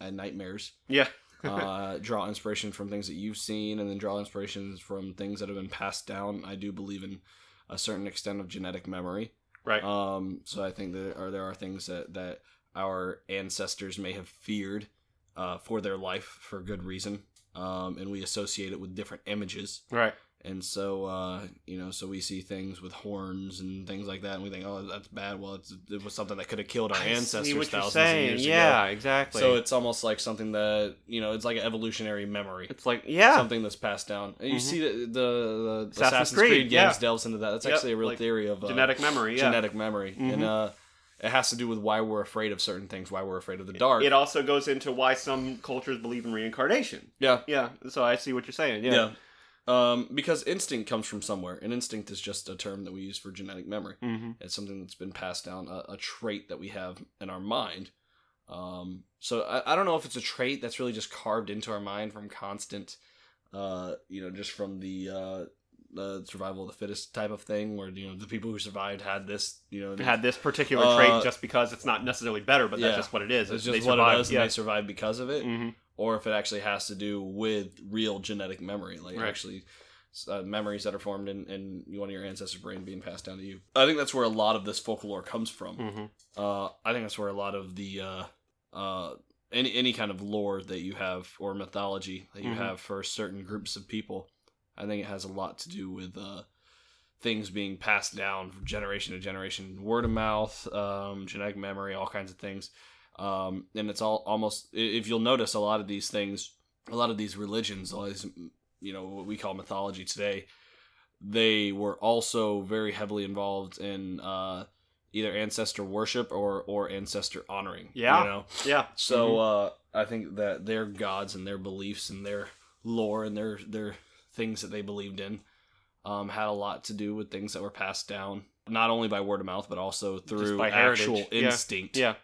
uh, nightmares. yeah, uh, draw inspiration from things that you've seen, and then draw inspirations from things that have been passed down. I do believe in a certain extent of genetic memory. right. Um, so I think that are, there are things that, that our ancestors may have feared uh, for their life for good reason, um, and we associate it with different images. right. And so, uh, you know, so we see things with horns and things like that, and we think, oh, that's bad. Well, it's, it was something that could have killed our I ancestors see what you're thousands of years yeah, ago. Yeah, exactly. So it's almost like something that you know, it's like an evolutionary memory it's like yeah, something that's passed down. And you see the the, the Assassin's Assassin's, Creed, Creed, yeah. games delves into that. That's Yep, actually a real like theory of uh, genetic memory. Yeah. genetic memory, Mhm. and uh, it has to do with why we're afraid of certain things, why we're afraid of the dark. It also goes into why some cultures believe in reincarnation. yeah, Yeah, so I see what you're saying. Yeah. yeah. Um, because instinct comes from somewhere, and instinct is just a term that we use for genetic memory. Mm-hmm. It's something that's been passed down, a, a trait that we have in our mind. Um, so I, I don't know if it's a trait that's really just carved into our mind from constant, uh, you know, just from the uh, the survival of the fittest type of thing, where you know the people who survived had this, you know, Had this particular Uh, trait just because it's not necessarily better, but yeah. that's just what it is. it's They just what survived- it is, and they survived because of it, hmm or if it actually has to do with real genetic memory, like Right. actually. Uh, memories that are formed in, in one of your ancestors' brain being passed down to you. I think that's where a lot of this folklore comes from. hmm Uh, I think that's where a lot of the uh, uh, any any kind of lore that you have or mythology that you Mhm. have for certain groups of people, I think it has a lot to do with uh, things being passed down from generation to generation, word of mouth, um, genetic memory, all kinds of things. Um, and it's all almost if you'll notice a lot of these things, a lot of these religions, all these you know what we call mythology today, they were also very heavily involved in uh, either ancestor worship or or ancestor honoring. Yeah. you know. Yeah. So uh, I think that their gods and their beliefs and their lore and their their things that they believed in um, had a lot to do with things that were passed down not only by word of mouth but also through by heritage. actual Yeah. instinct Yeah.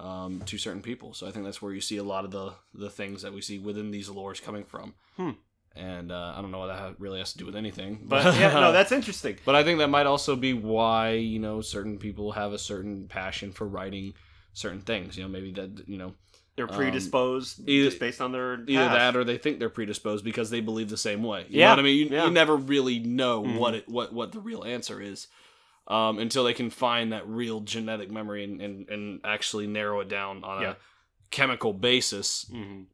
Um, to certain people. So I think that's where you see a lot of the the things that we see within these lores coming from. Hmm. And uh, I don't know what that really has to do with anything, But yeah, no, that's interesting. but I think that might also be why you know certain people have a certain passion for writing certain things. You know, maybe that you know They're Um, predisposed either- just based on their either past. that or they think they're predisposed because they believe the same way. You Yeah, know what I mean? You, yeah. you never really know Mhm. what it what what the real answer is. Um, until they can find that real genetic memory and, and, and actually narrow it down on Yeah. a chemical basis, Mhm.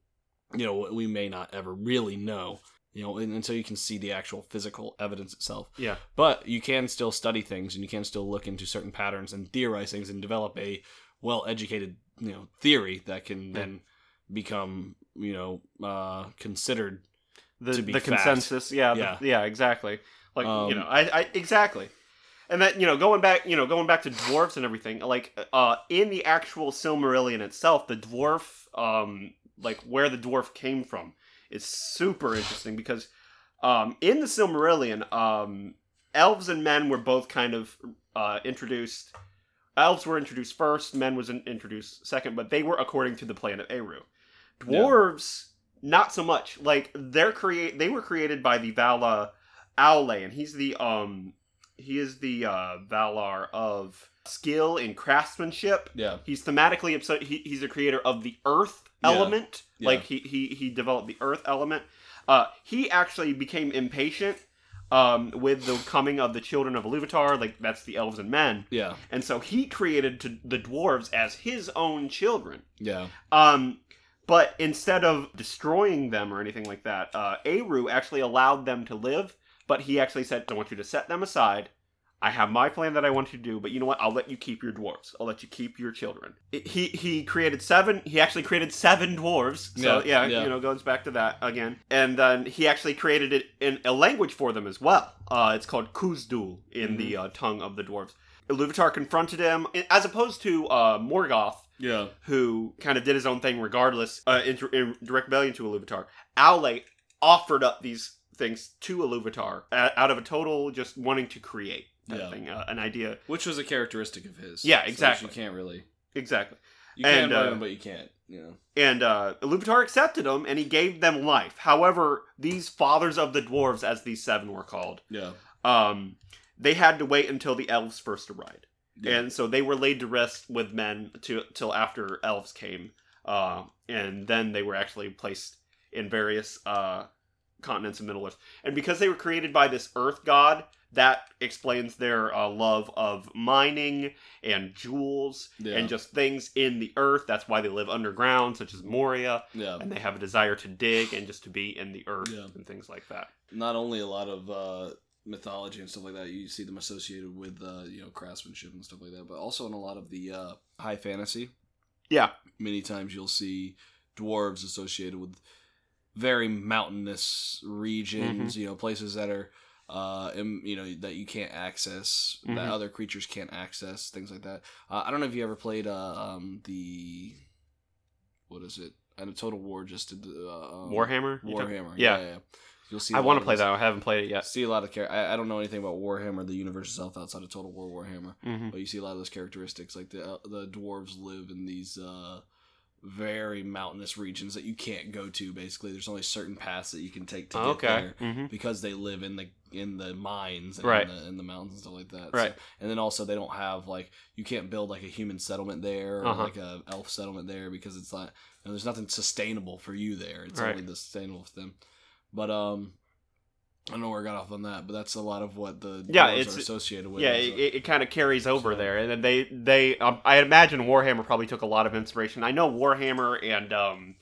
you know, we may not ever really know, you know, and- until you can see the actual physical evidence itself. Yeah. But you can still study things and you can still look into certain patterns and theorize things and develop a well educated, you know, theory that can then become, you know, uh, considered. The, to be the fact. consensus. Yeah. the- Yeah. yeah. Exactly. Like you Um, know, I, I exactly. And that you know, going back, you know, going back to dwarves and everything, like uh, in the actual Silmarillion itself, the dwarf, um, like where the dwarf came from, is super interesting because, um, in the Silmarillion, um, elves and men were both kind of uh, introduced. Elves were introduced first, men was in- introduced second, but they were according to the planet Eru. Dwarves, not so much. Like they're create, they were created by the Vala Aule, and he's the um, he is the uh, Valar of skill and craftsmanship. Yeah. He's thematically upset. He, he's the creator of the earth Yeah. element. Yeah. Like he, he he developed the earth element. Uh, he actually became impatient um, with the coming of the children of Iluvatar. Like that's the elves and men, Yeah. and so he created to, the dwarves as his own children. Yeah. Um, but instead of destroying them or anything like that, uh, Eru actually allowed them to live. But he actually said, "I want you to set them aside. I have my plan that I want you to do, but you know what? I'll let you keep your dwarves. I'll let you keep your children." It- he he created seven. He actually created seven dwarves. So Yeah, yeah, yeah. you know, goes back to that again. And then he actually created it in a language for them as well. Uh, it's called Khuzdul in the uh, tongue of the dwarves. Iluvatar confronted him, as opposed to uh, Morgoth, Yeah. who kind of did his own thing regardless, uh, in, in direct rebellion to Iluvatar. Aule offered up these things to Iluvatar out of a total just wanting to create that Yeah. thing, uh, an idea. Which was a characteristic of his. Yeah, So exactly. you can't really. Exactly. You can And, blame uh, him, but you can't. You know. And uh, Iluvatar accepted them, and he gave them life. However, these fathers of the dwarves, as these seven were called, Yeah. um, they had to wait until the elves first arrived. Yeah. and so they were laid to rest with men to, till after elves came, uh, and then they were actually placed in various uh, continents of Middle Earth. And because they were created by this Earth god, that explains their uh, love of mining and jewels Yeah. and just things in the earth. That's why they live underground, such as Moria, yeah. and they have a desire to dig and just to be in the earth Yeah. and things like that. Not only a lot of uh, mythology and stuff like that, you see them associated with uh, you know craftsmanship and stuff like that, but also in a lot of the uh, high fantasy. Yeah. Many times you'll see dwarves associated with very mountainous regions. Mm-hmm. You know, places that are. Uh, you know that you can't access, that Mhm. other creatures can't access, things like that. Uh, I don't know if you ever played uh, um, the what is it? And a Total War just did the uh, um, Warhammer? Warhammer. Yeah. Yeah, yeah. You'll see. I want to play that. I haven't played it yet. See a lot of char- I, I don't know anything about Warhammer, the universe itself, outside of Total War Warhammer. hmm But you see a lot of those characteristics, like the uh, the dwarves live in these uh, very mountainous regions that you can't go to. Basically, there's only certain paths that you can take to get Okay. there hmm because they live in the in the mines and Right. in, the, in the mountains and stuff like that. Right. So- and then also they don't have like you can't build like a human settlement there or Uh-huh. like a elf settlement there because it's not you know, there's nothing sustainable for you there. It's Right. only the sustainable for them. But um I don't know where I got off on that, but that's a lot of what the Yeah, dwarves it's- are associated with. Yeah, is, it, uh, it kind of carries over So- there, and then they they um, I imagine Warhammer probably took a lot of inspiration. I know Warhammer and um,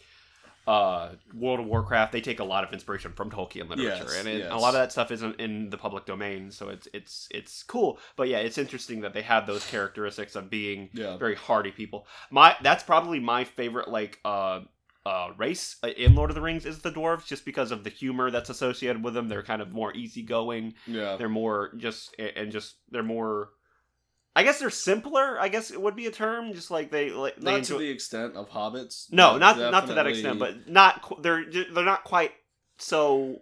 uh, World of Warcraft they take a lot of inspiration from Tolkien literature, Yes, and it, yes. a lot of that stuff isn't in the public domain, so it's it's it's cool. But yeah, it's interesting that they have those characteristics of being yeah. very hardy people. My that's probably my favorite like uh uh race in Lord of the Rings is the dwarves just because of the humor that's associated with them. They're kind of more easygoing. Yeah. They're more just and just they're more I guess they're simpler, I guess it would be a term, just like they like they Not enjoy- to the extent of hobbits. No, not not to that extent, but not they're they're not quite so they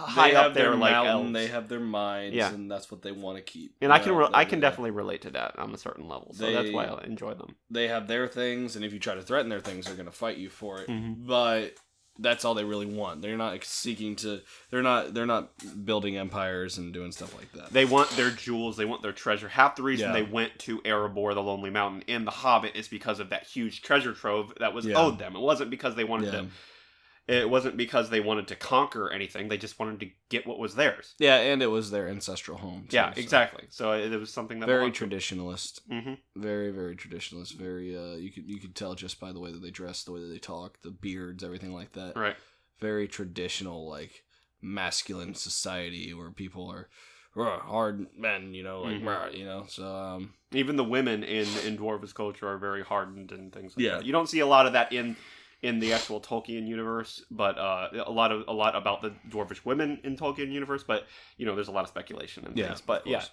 high have up there their like mountain, elves. they have their minds, Yeah. and that's what they want to keep. and I You can know, re- I they- can definitely relate to that on a certain level. So that's They- why I enjoy them. They have their things, and if you try to threaten their things, they're going to fight you for it. Mhm. But that's all they really want. They're not seeking to. They're not. They're not building empires and doing stuff like that. They want their jewels, they want their treasure. Half the reason Yeah. they went to Erebor, the Lonely Mountain, in The Hobbit is because of that huge treasure trove that was Yeah. owed them. It wasn't because they wanted yeah. to it wasn't because they wanted to conquer anything. They just wanted to get what was theirs. yeah, and it was their ancestral home. too, yeah, so. exactly. So it, it was something that Very traditionalist. hmm Very, very traditionalist. Very. Uh, you could you could tell just by the way that they dress, the way that they talk, the beards, everything like that. Right. very traditional like masculine society where people are "Rah, hard men you know like Mhm. rah," you know so um Even the women in in dwarvish culture are very hardened and things like Yeah. that. You don't see a lot of that in in the actual Tolkien universe, but uh, a lot of a lot about the dwarvish women in Tolkien universe. But you know, there's a lot of speculation and Yeah, things. But yeah,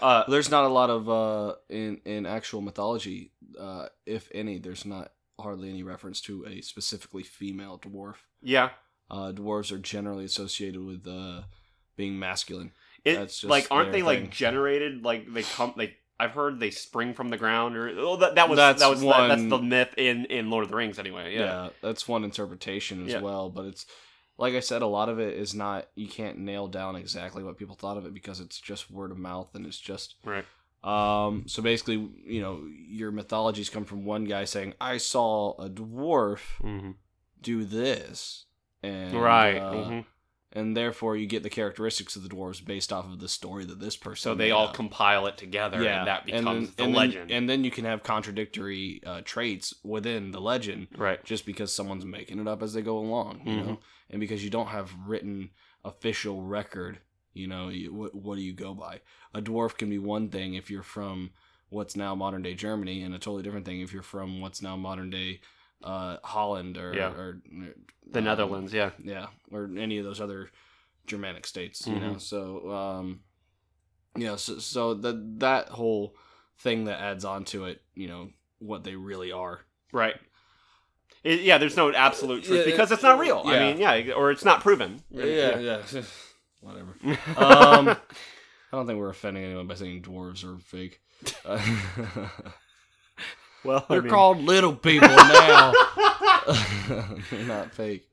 uh, there's not a lot of uh in in actual mythology uh if any there's not hardly any reference to a specifically female dwarf yeah. uh dwarves are generally associated with uh being masculine It, That's just like aren't they like generated like they come they I've heard they spring from the ground or oh that, that was That's that was that, that's the myth in in Lord of the Rings anyway yeah, yeah, that's one interpretation as Yeah. well but it's like i said a lot of it is not you can't nail down exactly what people thought of it because it's just word of mouth and it's just right um so basically you know your mythologies come from one guy saying i saw a dwarf mm-hmm. do this and right uh, mhm. And therefore you get the characteristics of the dwarves based off of the story that this person so they all up. compile it together and that becomes then, the and then- legend and then you can have contradictory uh, traits within the legend right just because someone's making it up as they go along, you Mhm. know, and because you don't have written official record, you know, you, what, what do you go by? A dwarf can be one thing if you're from what's now modern day Germany, and a totally different thing if you're from what's now modern day uh, Holland or, Yeah. or the um, Netherlands yeah yeah, or any of those other Germanic states, you know. So, um, yeah, so, so that that whole thing that adds on to it, you know, what they really are. Right. It- yeah, there's no absolute truth Yeah, because it's not real. I mean, yeah, or it's not proven. Yeah, yeah. Whatever. Um, I don't think we're offending anyone by saying dwarves are fake. Uh, Well, they're mean- called little people now. they're not fake.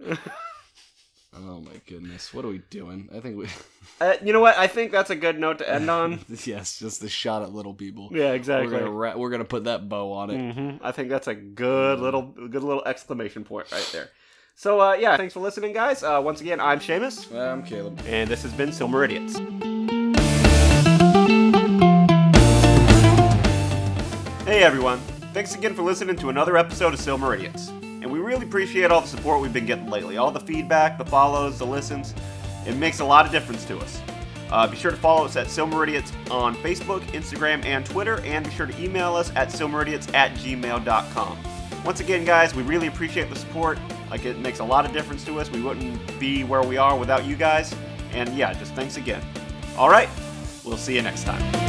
Oh my goodness, what are we doing? I think we. Uh, you know what? I think that's a good note to end on. yes, just the shot at little people. yeah, We're exactly. gonna ra- we're gonna put that bow on it. hmm I think that's a good little, good little exclamation point right there. So, uh, yeah, thanks for listening, guys. Uh, once again, I'm Seamus, I'm Caleb. and this has been Silmeridians. Hey, everyone. Thanks again for listening to another episode of Silmeridians. And we really appreciate all the support we've been getting lately. All the feedback, the follows, the listens. It makes a lot of difference to us. Uh, be sure to follow us at Silmeridians on Facebook, Instagram, and Twitter, and be sure to email us at silmeridians at gmail.com. Once again, guys, we really appreciate the support. Like, it makes a lot of difference to us. We wouldn't be where we are without you guys. And yeah, just thanks again. All right, we'll see you next time.